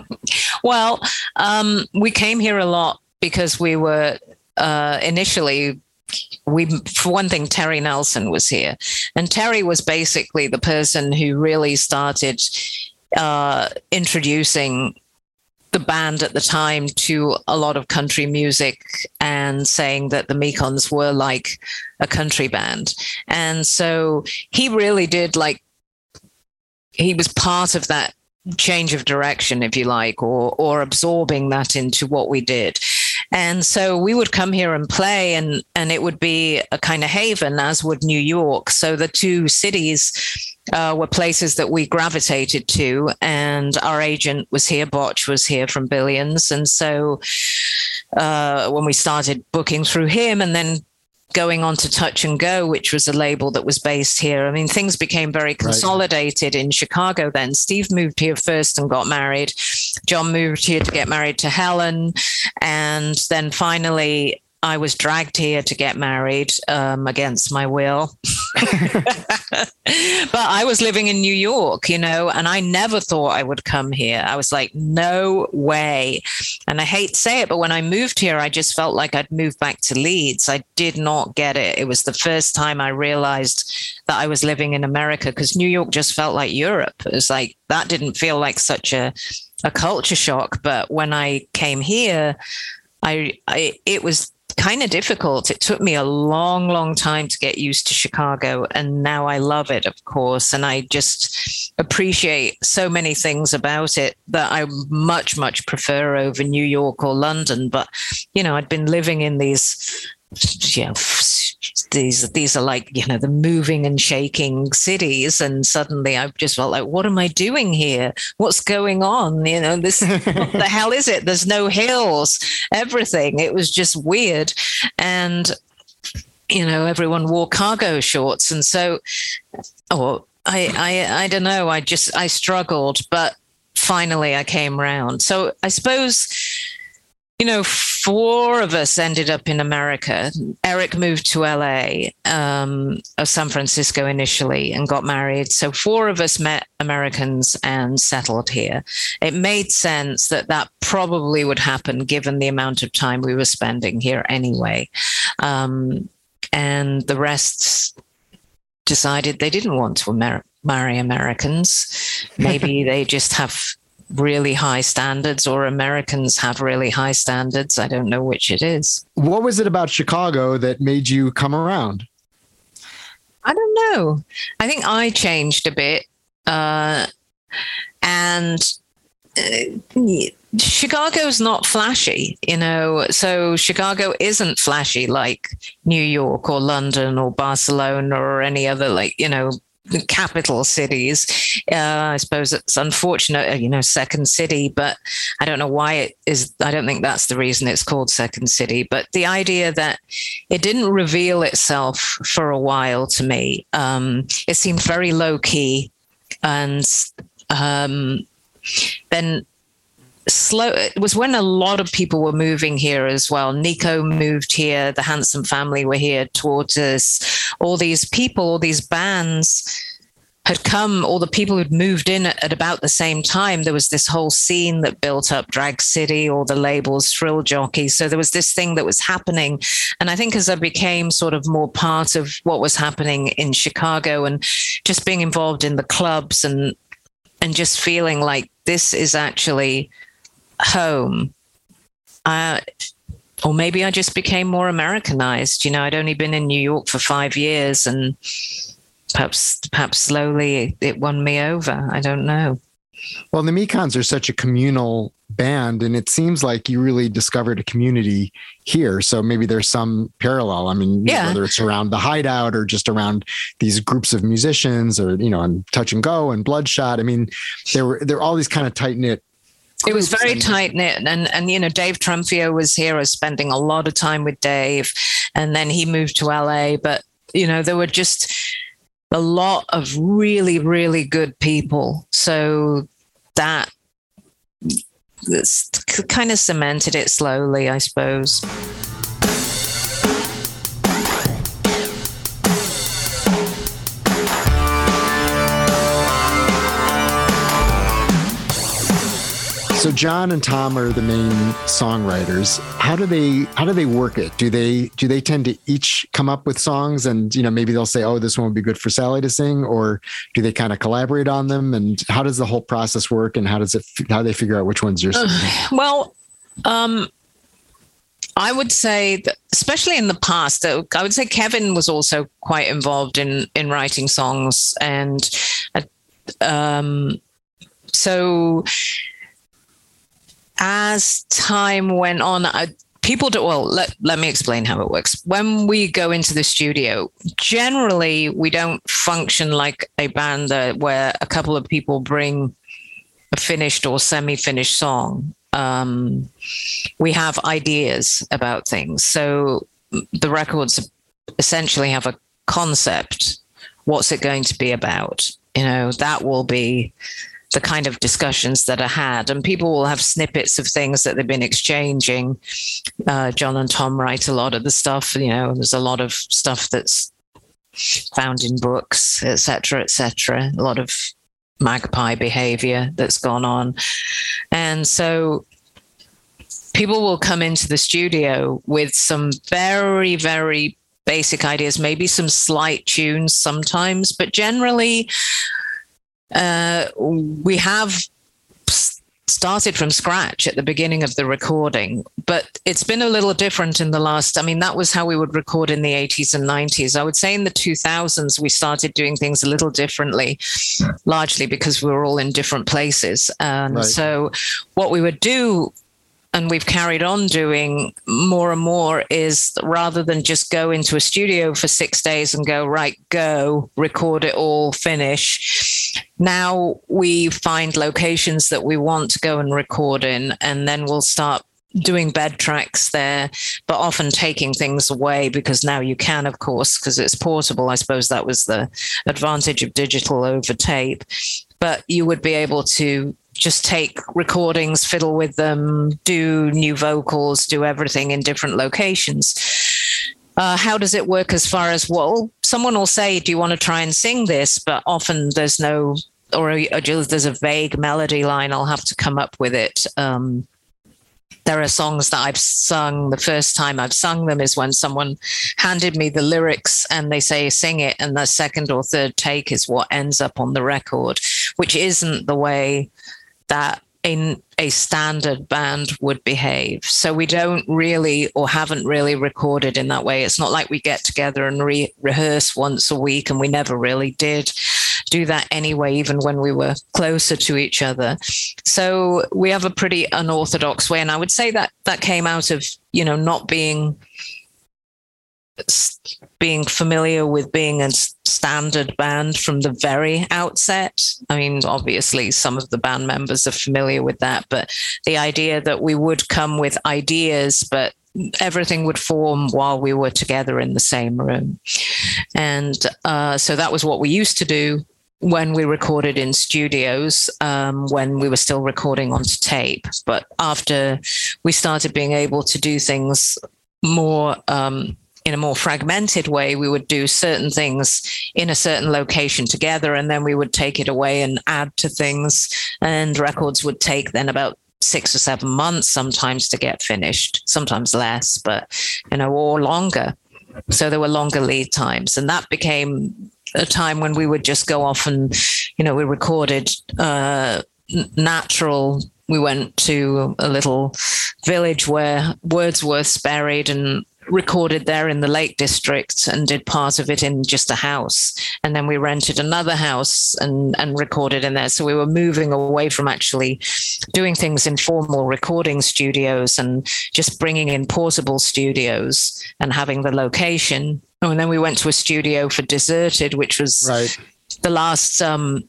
well, um, we came here a lot because we were uh, initially we for one thing terry nelson was here and terry was basically the person who really started uh, introducing the band at the time to a lot of country music and saying that the Mekons were like a country band. And so he really did like, he was part of that change of direction, if you like, or, or absorbing that into what we did. And so we would come here and play, and, and it would be a kind of haven, as would New York. So the two cities uh, were places that we gravitated to. And our agent was here, Botch was here from Billions. And so uh, when we started booking through him and then going on to Touch and Go, which was a label that was based here. I mean, things became very consolidated right. in Chicago then. Steve moved here first and got married. Jon moved here to get married to Helen. And then finally, I was dragged here to get married um, against my will. but I was living in New York, you know, and I never thought I would come here. I was like, no way. And I hate to say it, but when I moved here, I just felt like I'd moved back to Leeds. I did not get it. It was the first time I realized that I was living in America because New York just felt like Europe. It was like that didn't feel like such a a culture shock. But when I came here, I, I it was kind of difficult. It took me a long, long time to get used to Chicago. And now I love it, of course. And I just appreciate so many things about it that I much, much prefer over New York or London. But, you know, I'd been living in these these these are like you know the moving and shaking cities. And suddenly i just felt like what am i doing here? What's going on? You know this what the hell is it? There's no hills everything. It was just weird. And you know everyone wore cargo shorts. And so oh i i i don't know. I just i struggled but finally i came round. So i suppose you know, four of us ended up in America. Eric moved to LA, um, of San Francisco initially, and got married. So four of us met Americans and settled here. It made sense that that probably would happen given the amount of time we were spending here anyway. Um, and the rest decided they didn't want to marry Americans. Maybe they just have really high standards or Americans have really high standards. I don't know which it is. What was it about Chicago that made you come around? I don't know. I think I changed a bit. Uh, and uh, Chicago's not flashy, you know. So Chicago isn't flashy like New York or London or Barcelona or any other like you know capital cities. Uh, I suppose it's unfortunate, uh, you know, second city, but I don't know why it is. I don't think that's the reason it's called second city. But the idea that it didn't reveal itself for a while to me, um, it seemed very low key, and um, then slow it was when a lot of people were moving here as well. Nico moved here the handsome family were here us. All these people all these bands had come all the people who'd moved in at, at, about the same time there was this whole scene that built up drag city all the labels thrill jockey. So there was this thing that was happening. And i think as i became sort of more part of what was happening in chicago and just being involved in the clubs and and just feeling like this is actually home, uh, or maybe I just became more Americanized. You know, I'd only been in New York for five years, and perhaps perhaps slowly it won me over. I don't know. Well, the Mekons are such a communal band, and it seems like you really discovered a community here. So maybe there's some parallel. I mean, yeah. whether it's around the hideout or just around these groups of musicians, or you know, and Touch and Go and Bloodshot. I mean, there were there were all these kind of tight knit it was very tight knit, and and you know Dave Trumfio was here. I was spending a lot of time with Dave, and then he moved to LA. But you know there were just a lot of really really good people. So that kind of cemented it slowly, I suppose. So Jon and Tom are the main songwriters. How do they how do they work it? Do they do they tend to each come up with songs and you know maybe they'll say oh this one would be good for Sally to sing or do they kind of collaborate on them and how does the whole process work and how does it how do they figure out which ones you're? Uh, well, um I would say that, especially in the past, I would say Kevin was also quite involved in in writing songs, and uh, um, so as time went on, I, people do well let, let me explain how it works when we go into the studio generally we don't function like a band where a couple of people bring a finished or semi-finished song um, we have ideas about things so the records essentially have a concept. What's it going to be about? You know, that will be the kind of discussions that are had, and people will have snippets of things that they've been exchanging. Uh, Jon and Tom write a lot of the stuff. You know, there's a lot of stuff that's found in books, etc., etc. A lot of magpie behavior that's gone on, and so people will come into the studio with some very, very basic ideas, maybe some slight tunes sometimes, but generally, uh, we have started from scratch at the beginning of the recording, but it's been a little different in the last. I mean, that was how we would record in the 80s and 90s. I would say in the 2000s, we started doing things a little differently, largely because we were all in different places. And right. so, what we would do and we've carried on doing more and more is rather than just go into a studio for six days and go right go record it all finish now we find locations that we want to go and record in and then we'll start doing bed tracks there, but often taking things away because now you can, of course, because it's portable. I suppose that was the advantage of digital over tape. But you would be able to just take recordings, fiddle with them, do new vocals, do everything in different locations. Uh, how does it work as far as well? Someone will say, "Do you want to try and sing this?" But often there's no, or a, there's a vague melody line. I'll have to come up with it. Um, there are songs that I've sung. The first time I've sung them is when someone handed me the lyrics and they say, sing it. And the second or third take is what ends up on the record, which isn't the way that a, a standard band would behave. So we don't really or haven't really recorded in that way. It's not like we get together and re- rehearse once a week, and we never really did do that anyway, even when we were closer to each other. So we have a pretty unorthodox way. And I would say that that came out of, you know, not being being familiar with being a standard band from the very outset. I mean, obviously, some of the band members are familiar with that, but the idea that we would come with ideas, but everything would form while we were together in the same room. And uh, so that was what we used to do when we recorded in studios um, when we were still recording onto tape. But after we started being able to do things more um, in a more fragmented way, we would do certain things in a certain location together, and then we would take it away and add to things. And records would take then about six or seven months sometimes to get finished, sometimes less, but you know, or longer. So there were longer lead times, and that became a time when we would just go off and, you know, we recorded uh, natural. We went to a little village where Wordsworth's buried and recorded there in the Lake District and did part of it in just a house. And then we rented another house and, and recorded in there. So we were moving away from actually doing things in formal recording studios and just bringing in portable studios and having the location. Oh, and then we went to a studio for Deserted, which was right. the last um,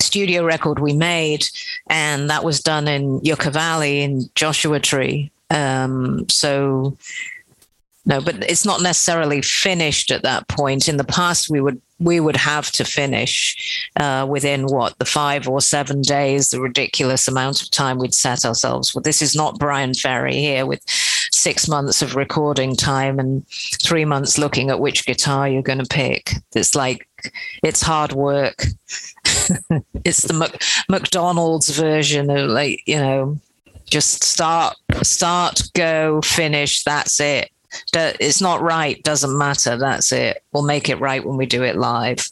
studio record we made. And that was done in Yucca Valley in Joshua Tree. Um, so no, but it's not necessarily finished at that point. In the past, we would we would have to finish uh, within what the five or seven days, the ridiculous amount of time we'd set ourselves. Well, this is not Bryan Ferry here with six months of recording time and three months looking at which guitar you're going to pick. It's like it's hard work. it's the Mac- McDonald's version of like you know, just start, start, go, finish. That's it it's not right doesn't matter that's it. We'll make it right when we do it live.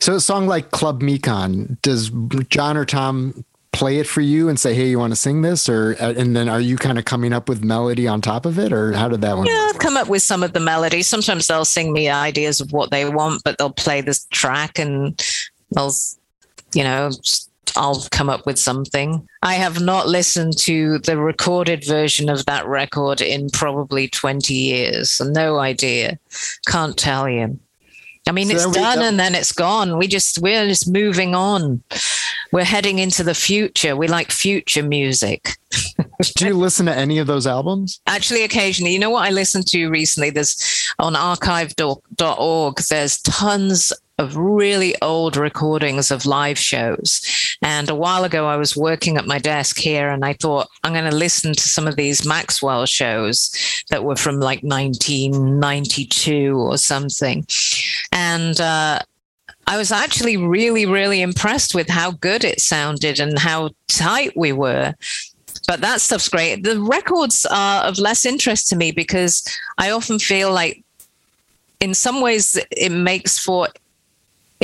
So a song like club mekon does jon or tom play it for you and say hey you want to sing this? Or uh, and then are you kind of coming up with melody on top of it or how did that one yeah i've come up with some of the melodies sometimes they'll sing me ideas of what they want but they'll play this track and they'll you know I'll come up with something. I have not listened to the recorded version of that record in probably 20 years. No idea. Can't tell you. I mean, so it's done uh, and then it's gone. We just, we're just moving on. We're heading into the future. We like future music. Do you listen to any of those albums? Actually, occasionally. You know what I listened to recently? There's, on archive.org, there's tons of really old recordings of live shows. And a while ago, I was working at my desk here and I thought, I'm going to listen to some of these Maxwell shows that were from like 1992 or something. And, uh, I was actually really, really impressed with how good it sounded and how tight we were. But that stuff's great. The records are of less interest to me because I often feel like, in some ways, it makes for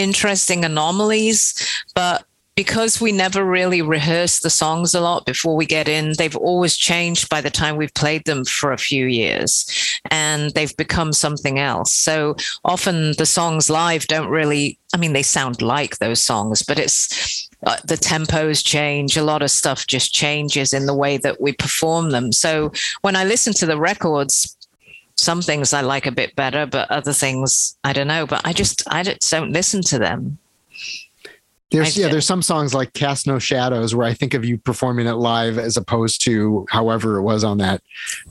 interesting anomalies, but because we never really rehearse the songs a lot before we get in, they've always changed by the time we've played them for a few years and they've become something else. So often the songs live don't really, I mean, they sound like those songs, but it's uh, the tempos change. A lot of stuff just changes in the way that we perform them. So when I listen to the records, some things I like a bit better, but other things I don't know. But I just I just don't listen to them. There's yeah, there's some songs like Cast No Shadows where I think of you performing it live as opposed to however it was on that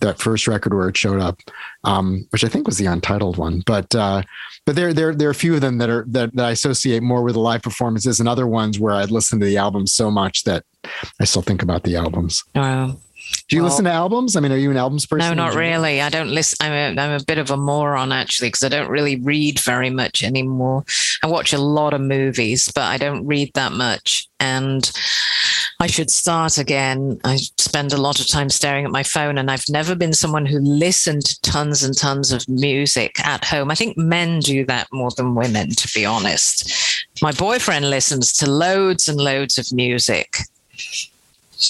that first record where it showed up, um, which I think was the untitled one. But uh, but there there there are a few of them that are that, that I associate more with the live performances and other ones where I'd listen to the albums so much that I still think about the albums. Wow. Do you well, listen to albums? I mean, are you an albums person? No, not really. I don't listen. I'm a, I'm a bit of a moron actually because I don't really read very much anymore. I watch a lot of movies, but I don't read that much. And I should start again. I spend a lot of time staring at my phone, and I've never been someone who listened to tons and tons of music at home. I think men do that more than women, to be honest. My boyfriend listens to loads and loads of music.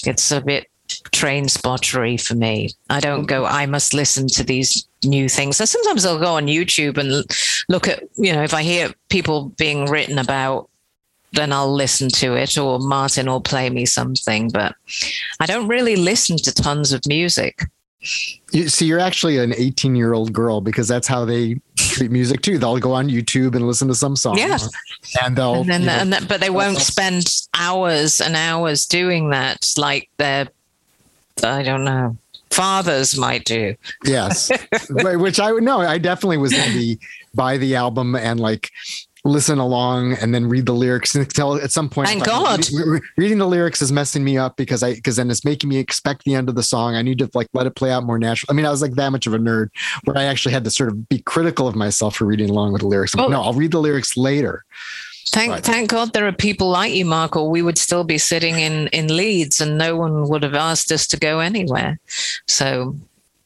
It's a bit train spottery for me. I don't go, I must listen to these new things. So sometimes I'll go on YouTube and look at, you know, if I hear people being written about, then I'll listen to it or Martin will play me something. But I don't really listen to tons of music. You see, you're actually an 18 year old girl because that's how they treat music too. They'll go on YouTube and listen to some song. Yeah. And they'll, and then, know, and but they won't spend hours and hours doing that like they're I don't know. Fathers might do. Yes, which I would know. I definitely was in the buy the album and like listen along and then read the lyrics until at some point. Thank God. Reading, reading the lyrics is messing me up because I because then it's making me expect the end of the song. I need to like let it play out more natural. I mean, I was like that much of a nerd where I actually had to sort of be critical of myself for reading along with the lyrics. Well, no, I'll read the lyrics later. Thank right. thank God there are people like you, Mark, or we would still be sitting in in Leeds and no one would have asked us to go anywhere. So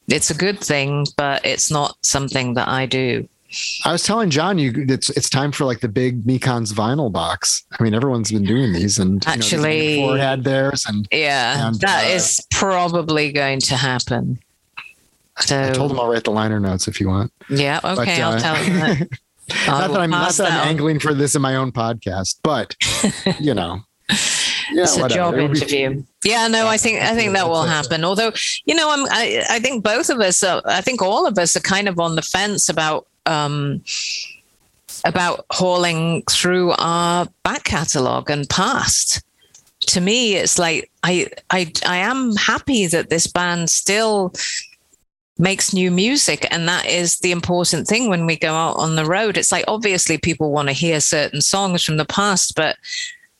it's a good thing, but it's not something that I do. I was telling Jon you it's it's time for like the big Mekons vinyl box. I mean, everyone's been doing these, and actually, you know, had theirs, and yeah, and, that uh, is probably going to happen. So I told him I'll write the liner notes if you want. Yeah, okay, but, I'll uh, tell him that. not that I'm not that I'm angling for this in my own podcast, but you know. Yeah, it's a job interview. Yeah, no, I think I think that will happen. Although, you know, I'm I, I think both of us are, I think all of us are kind of on the fence about um about hauling through our back catalogue and past. To me, it's like I I I am happy that this band still makes new music and that is the important thing when we go out on the road. It's like obviously people want to hear certain songs from the past but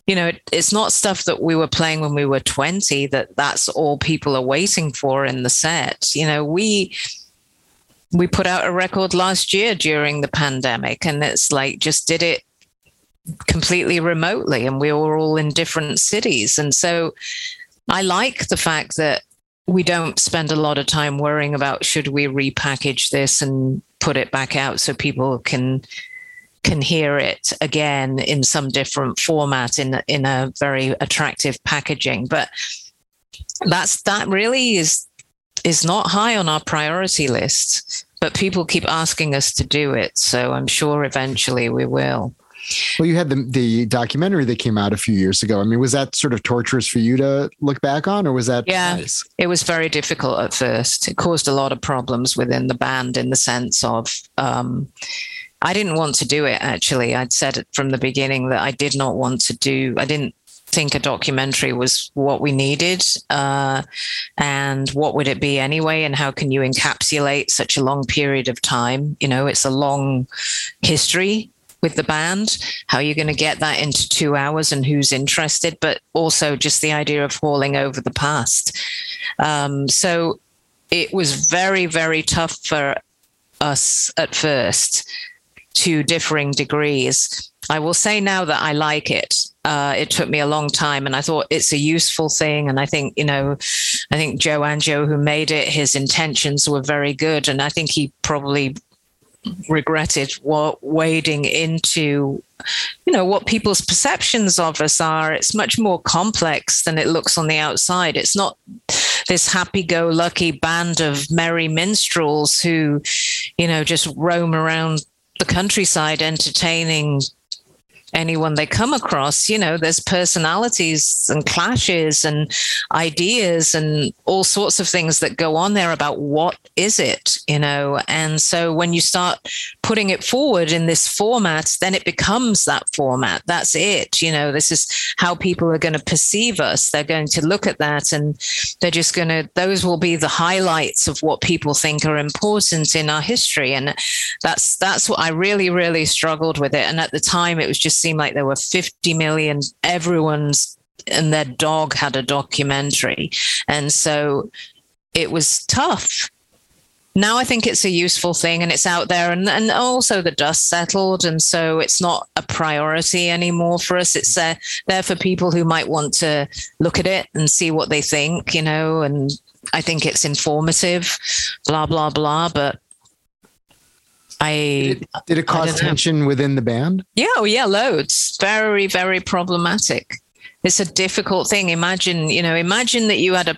you know it, it's not stuff that we were playing when we were 20 that that's all people are waiting for in the set. You know we we put out a record last year during the pandemic and it's like just did it completely remotely and we were all in different cities. And so I like the fact that we don't spend a lot of time worrying about should we repackage this and put it back out so people can can hear it again in some different format in in a very attractive packaging. But that's that really is is not high on our priority list but people keep asking us to do it. So i'm sure eventually we will well, you had the the documentary that came out a few years ago. I mean, was that sort of torturous for you to look back on, or was that? Yeah, nice? it was very difficult at first. It caused a lot of problems within the band in the sense of. Um, I didn't want to do it actually. I'd said it from the beginning that I did not want to do, I didn't think a documentary was what we needed. Uh, and what would it be anyway? And how can you encapsulate such a long period of time? You know, it's a long history with the band. How are you going to get that into two hours and who's interested? But also just the idea of hauling over the past. Um, so it was very, very tough for us at first to differing degrees. I will say now that I like it. Uh, it took me a long time, and I thought it's a useful thing. And I think, you know, I think Joe Angio, who made it, his intentions were very good, and I think he probably regretted what wading into you know what people's perceptions of us are. It's much more complex than it looks on the outside. It's not this happy-go-lucky band of merry minstrels who you know just roam around the countryside entertaining anyone they come across. You know, there's personalities and clashes and ideas and all sorts of things that go on there about what is it, you know. And so when you start putting it forward in this format, then it becomes that format. That's it. You know, this is how people are going to perceive us. They're going to look at that and they're just going to, those will be the highlights of what people think are important in our history. And that's, that's what I really, really struggled with it. And at the time, it was just seemed like there were 50 million, everyone's and their dog had a documentary. And so it was tough. Now I think it's a useful thing and it's out there and, and also the dust settled. And so it's not a priority anymore for us. It's uh, there for people who might want to look at it and see what they think, you know, and I think it's informative, blah, blah, blah. But I did it, did it cause tension within the band? Yeah, oh yeah, loads. Very, very problematic. It's a difficult thing. Imagine, you know, imagine that you had a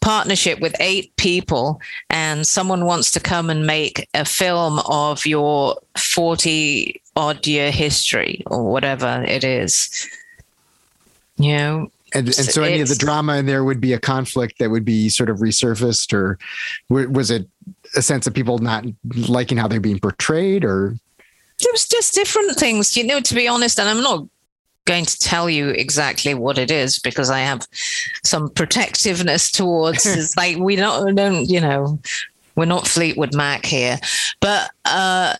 partnership with eight people and someone wants to come and make a film of your 40 odd year history or whatever it is. You know, and, and so any of the drama in there would be a conflict that would be sort of resurfaced or was it a sense of people not liking how they're being portrayed or it was just different things you know to be honest and i'm not going to tell you exactly what it is because i have some protectiveness towards it's like we don't, don't you know we're not fleetwood mac here but uh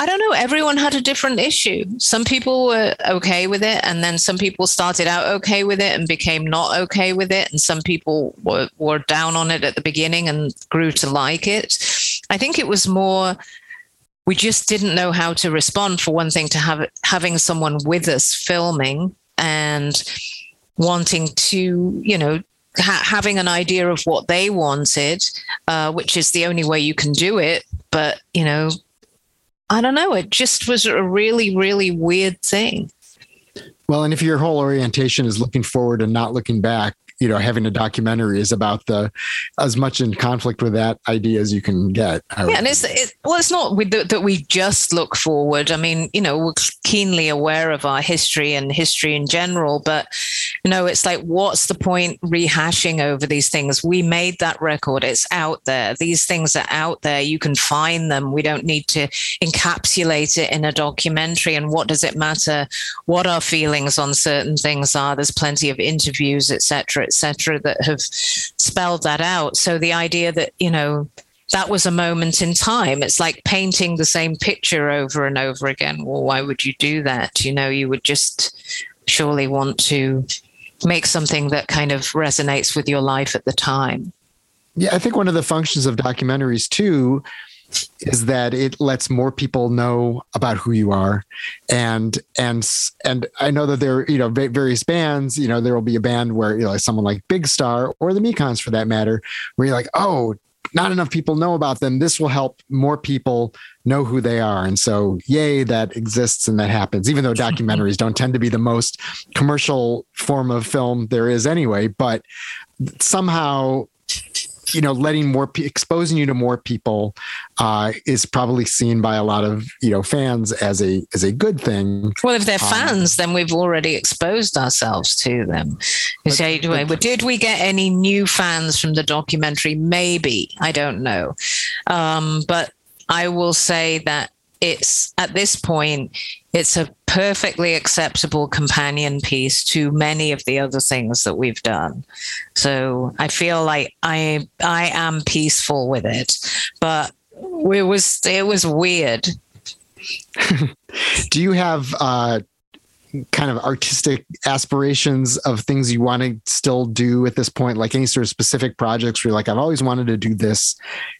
I don't know. Everyone had a different issue. Some people were okay with it, and then some people started out okay with it and became not okay with it. And some people were, were down on it at the beginning and grew to like it. I think it was more we just didn't know how to respond. For one thing, to have having someone with us filming and wanting to, you know, ha- having an idea of what they wanted, uh, which is the only way you can do it. But you know, I don't know. It just was a really, really weird thing. Well, and if your whole orientation is looking forward and not looking back, you know having a documentary is about the as much in conflict with that idea as you can get yeah and it's it, well it's not with the, that we just look forward. I mean you know we're keenly aware of our history and history in general but you know it's like what's the point rehashing over these things? We made that record. It's out there. These things are out there. You can find them. We don't need to encapsulate it in a documentary. And what does it matter what our feelings on certain things are? There's plenty of interviews etc etc., that have spelled that out. So the idea that, you know, that was a moment in time. It's like painting the same picture over and over again. Well, why would you do that? You know, you would just surely want to make something that kind of resonates with your life at the time. Yeah, I think one of the functions of documentaries too is that it lets more people know about who you are. And and and i know that there are, you know various bands you know there will be a band where you know someone like big star or the mekons for that matter where you're like oh not enough people know about them. This will help more people know who they are. And so yay that exists and that happens even though documentaries don't tend to be the most commercial form of film there is anyway. But somehow you know letting more exposing you to more people uh, is probably seen by a lot of you know fans as a as a good thing. Well, if they're um, fans, then we've already exposed ourselves to them. You say, but, did we get any new fans from the documentary? Maybe I don't know, um, but I will say that it's at this point, it's a perfectly acceptable companion piece to many of the other things that we've done. So I feel like I I am peaceful with it, but it was it was weird. Do you have uh, kind of artistic aspirations of things you want to still do at this point? Like any sort of specific projects where you're like, I've always wanted to do this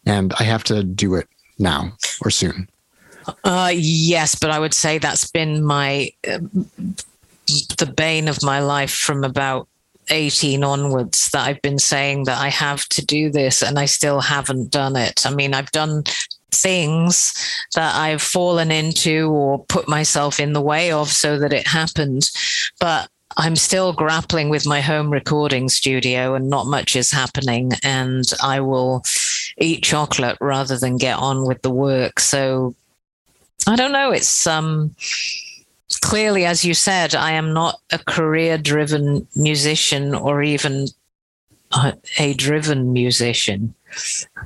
and I have to do it now or soon? Uh, yes, but I would say that's been my uh, the bane of my life from about 18 onwards that I've been saying that I have to do this and I still haven't done it. I mean, I've done things that I've fallen into or put myself in the way of so that it happened. But I'm still grappling with my home recording studio and not much is happening. And I will eat chocolate rather than get on with the work. So I don't know. It's um clearly, as you said, I am not a career driven musician or even a, driven musician.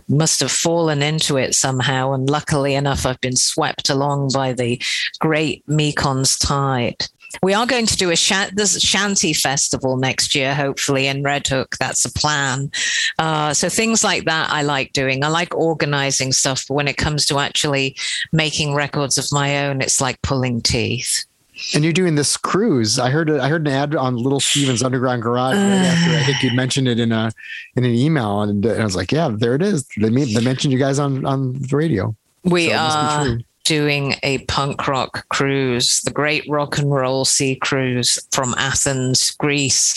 Must have fallen into it somehow. And luckily enough, I've been swept along by the great Mekon's tide. We are going to do a sh- this shanty festival next year, hopefully in Red Hook. That's a plan. Uh, so things like that, I like doing. I like organizing stuff, but when it comes to actually making records of my own, it's like pulling teeth. And you're doing this cruise. I heard I heard an ad on Little Steven's Underground Garage right after I think you'd mentioned it in a in an email, and, I was like, yeah, there it is. They, they mentioned you guys on on the radio. We so are doing a punk rock cruise, the Great Rock and Roll Sea Cruise from Athens, Greece,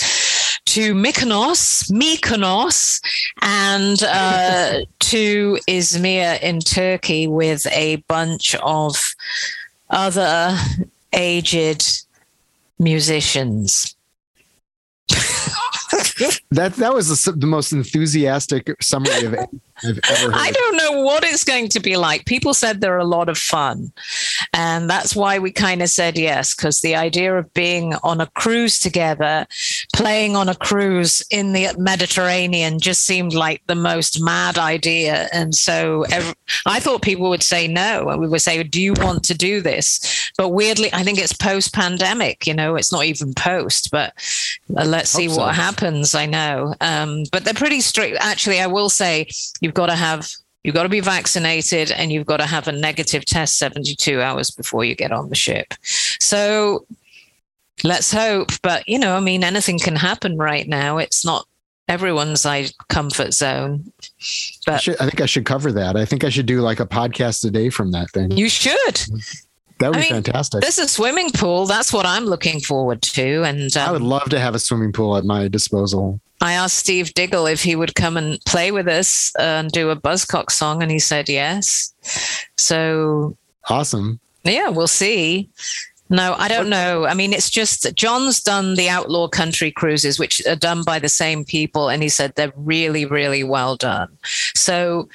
to Mykonos, Mykonos, and uh, to Izmir in Turkey with a bunch of other aged musicians. that that was the, the most enthusiastic summary of I've ever heard. I don't know what it's going to be like. People said they're a lot of fun. And that's why we kind of said yes, because the idea of being on a cruise together, playing on a cruise in the Mediterranean just seemed like the most mad idea. And so every, I thought people would say no. And we would say, Do you want to do this? But weirdly, I think it's post pandemic, you know, it's not even post, but uh, let's see what happens. I know. Um, but they're pretty strict. Actually, I will say, you've got to have you've got to be vaccinated and you've got to have a negative test 72 hours before you get on the ship. So let's hope. But you know, I mean, anything can happen right now. It's not everyone's like comfort zone. But I, should, I, think I should cover that. I think I should do like a podcast a day from that thing. You should. That would I be mean, fantastic. There's a swimming pool. That's what I'm looking forward to. And um, I would um, love to have a swimming pool at my disposal. I asked Steve Diggle if he would come and play with us and do a Buzzcock song, and he said yes. So awesome. Yeah, we'll see. No, I don't know. I mean, it's just Jon's done the outlaw country cruises, which are done by the same people, and he said they're really, really well done. So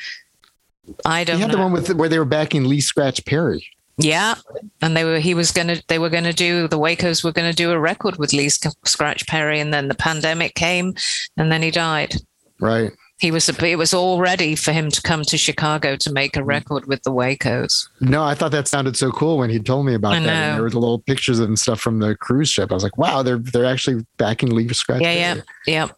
I don't. You had know. the one with where they were backing Lee Scratch Perry. Yeah, and they were he was going to they were to do the Wacos were going to do a record with Lee Scratch Perry, and then the pandemic came, and then he died. Right. He was it was all ready for him to come to Chicago to make a mm. record with the Wacos. No, I thought that sounded so cool when he told me about that. And there were the little pictures and stuff from the cruise ship. I was like, wow, they're they're actually backing Lee Scratch. Yeah, yeah, yeah.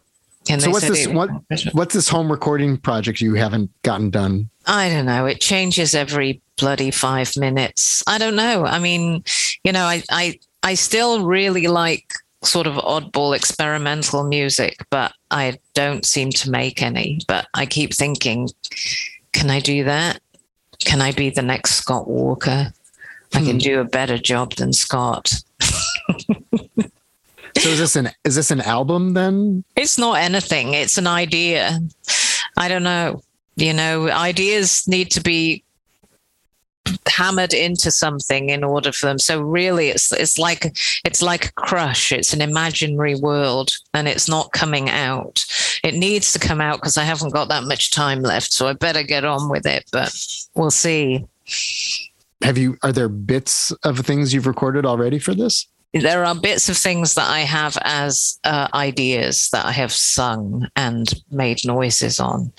And so what's this? What, what's this home recording project you haven't gotten done? I don't know. It changes every bloody five minutes. I don't know. I mean, you know, I I I still really like sort of oddball experimental music, but I don't seem to make any. But I keep thinking, can I do that? Can I be the next Scott Walker? I can hmm. do a better job than Scott. so is this an is this an album then? It's not anything. It's an idea. I don't know. You know, ideas need to be hammered into something in order for them. So really, it's it's like it's like a crush. It's an imaginary world, and it's not coming out. It needs to come out because I haven't got that much time left. So I better get on with it. But we'll see. Have you? Are there bits of things you've recorded already for this? there are bits of things that I have as uh, ideas that I have sung and made noises on.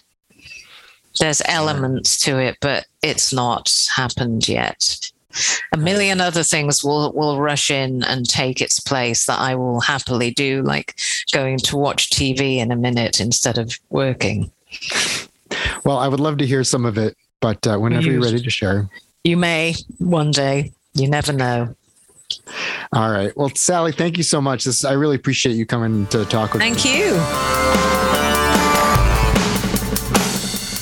There's elements to it, but it's not happened yet. a million other things will will rush in and take its place that I will happily do, like going to watch TV in a minute instead of working. Well, I would love to hear some of it, but uh, whenever you're ready to share. You may one day. You never know. All right. Well, Sally, thank you so much. This I really appreciate you coming to talk with Thank me. Thank you.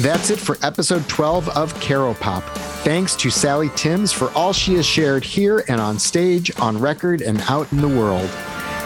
That's it for episode 12 of Caro Pop. Thanks to Sally Timms for all she has shared here and on stage, on record, and out in the world.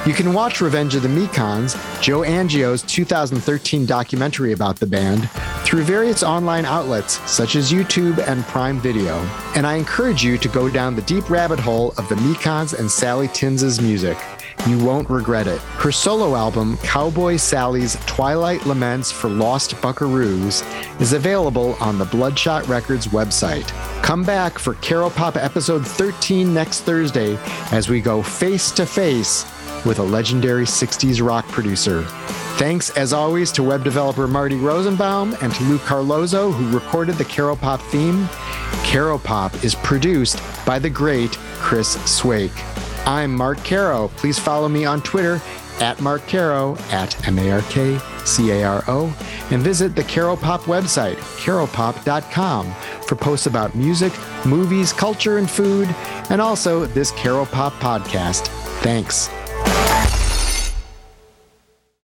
You can watch Revenge of the Mekons, Joe Angio's 2013 documentary about the band, through various online outlets such as YouTube and Prime Video. And I encourage you to go down the deep rabbit hole of the Mekons and Sally Timms' music. You won't regret it. Her solo album, Cowboy Sally's Twilight Laments for Lost Buckaroos, is available on the Bloodshot Records website. Come back for Caro Pop episode 13 next Thursday as we go face to face with a legendary 60s rock producer. Thanks, as always, to web developer Marty Rosenbaum and to Lou Carlozo, who recorded the Caro Pop theme. Caro Pop is produced by the great Chris Swake. I'm Mark Caro. Please follow me on Twitter at Mark Caro, at M A R K C A R O, and visit the Caro Pop website, caropop.com, for posts about music, movies, culture, and food, and also this Caro Pop podcast. Thanks.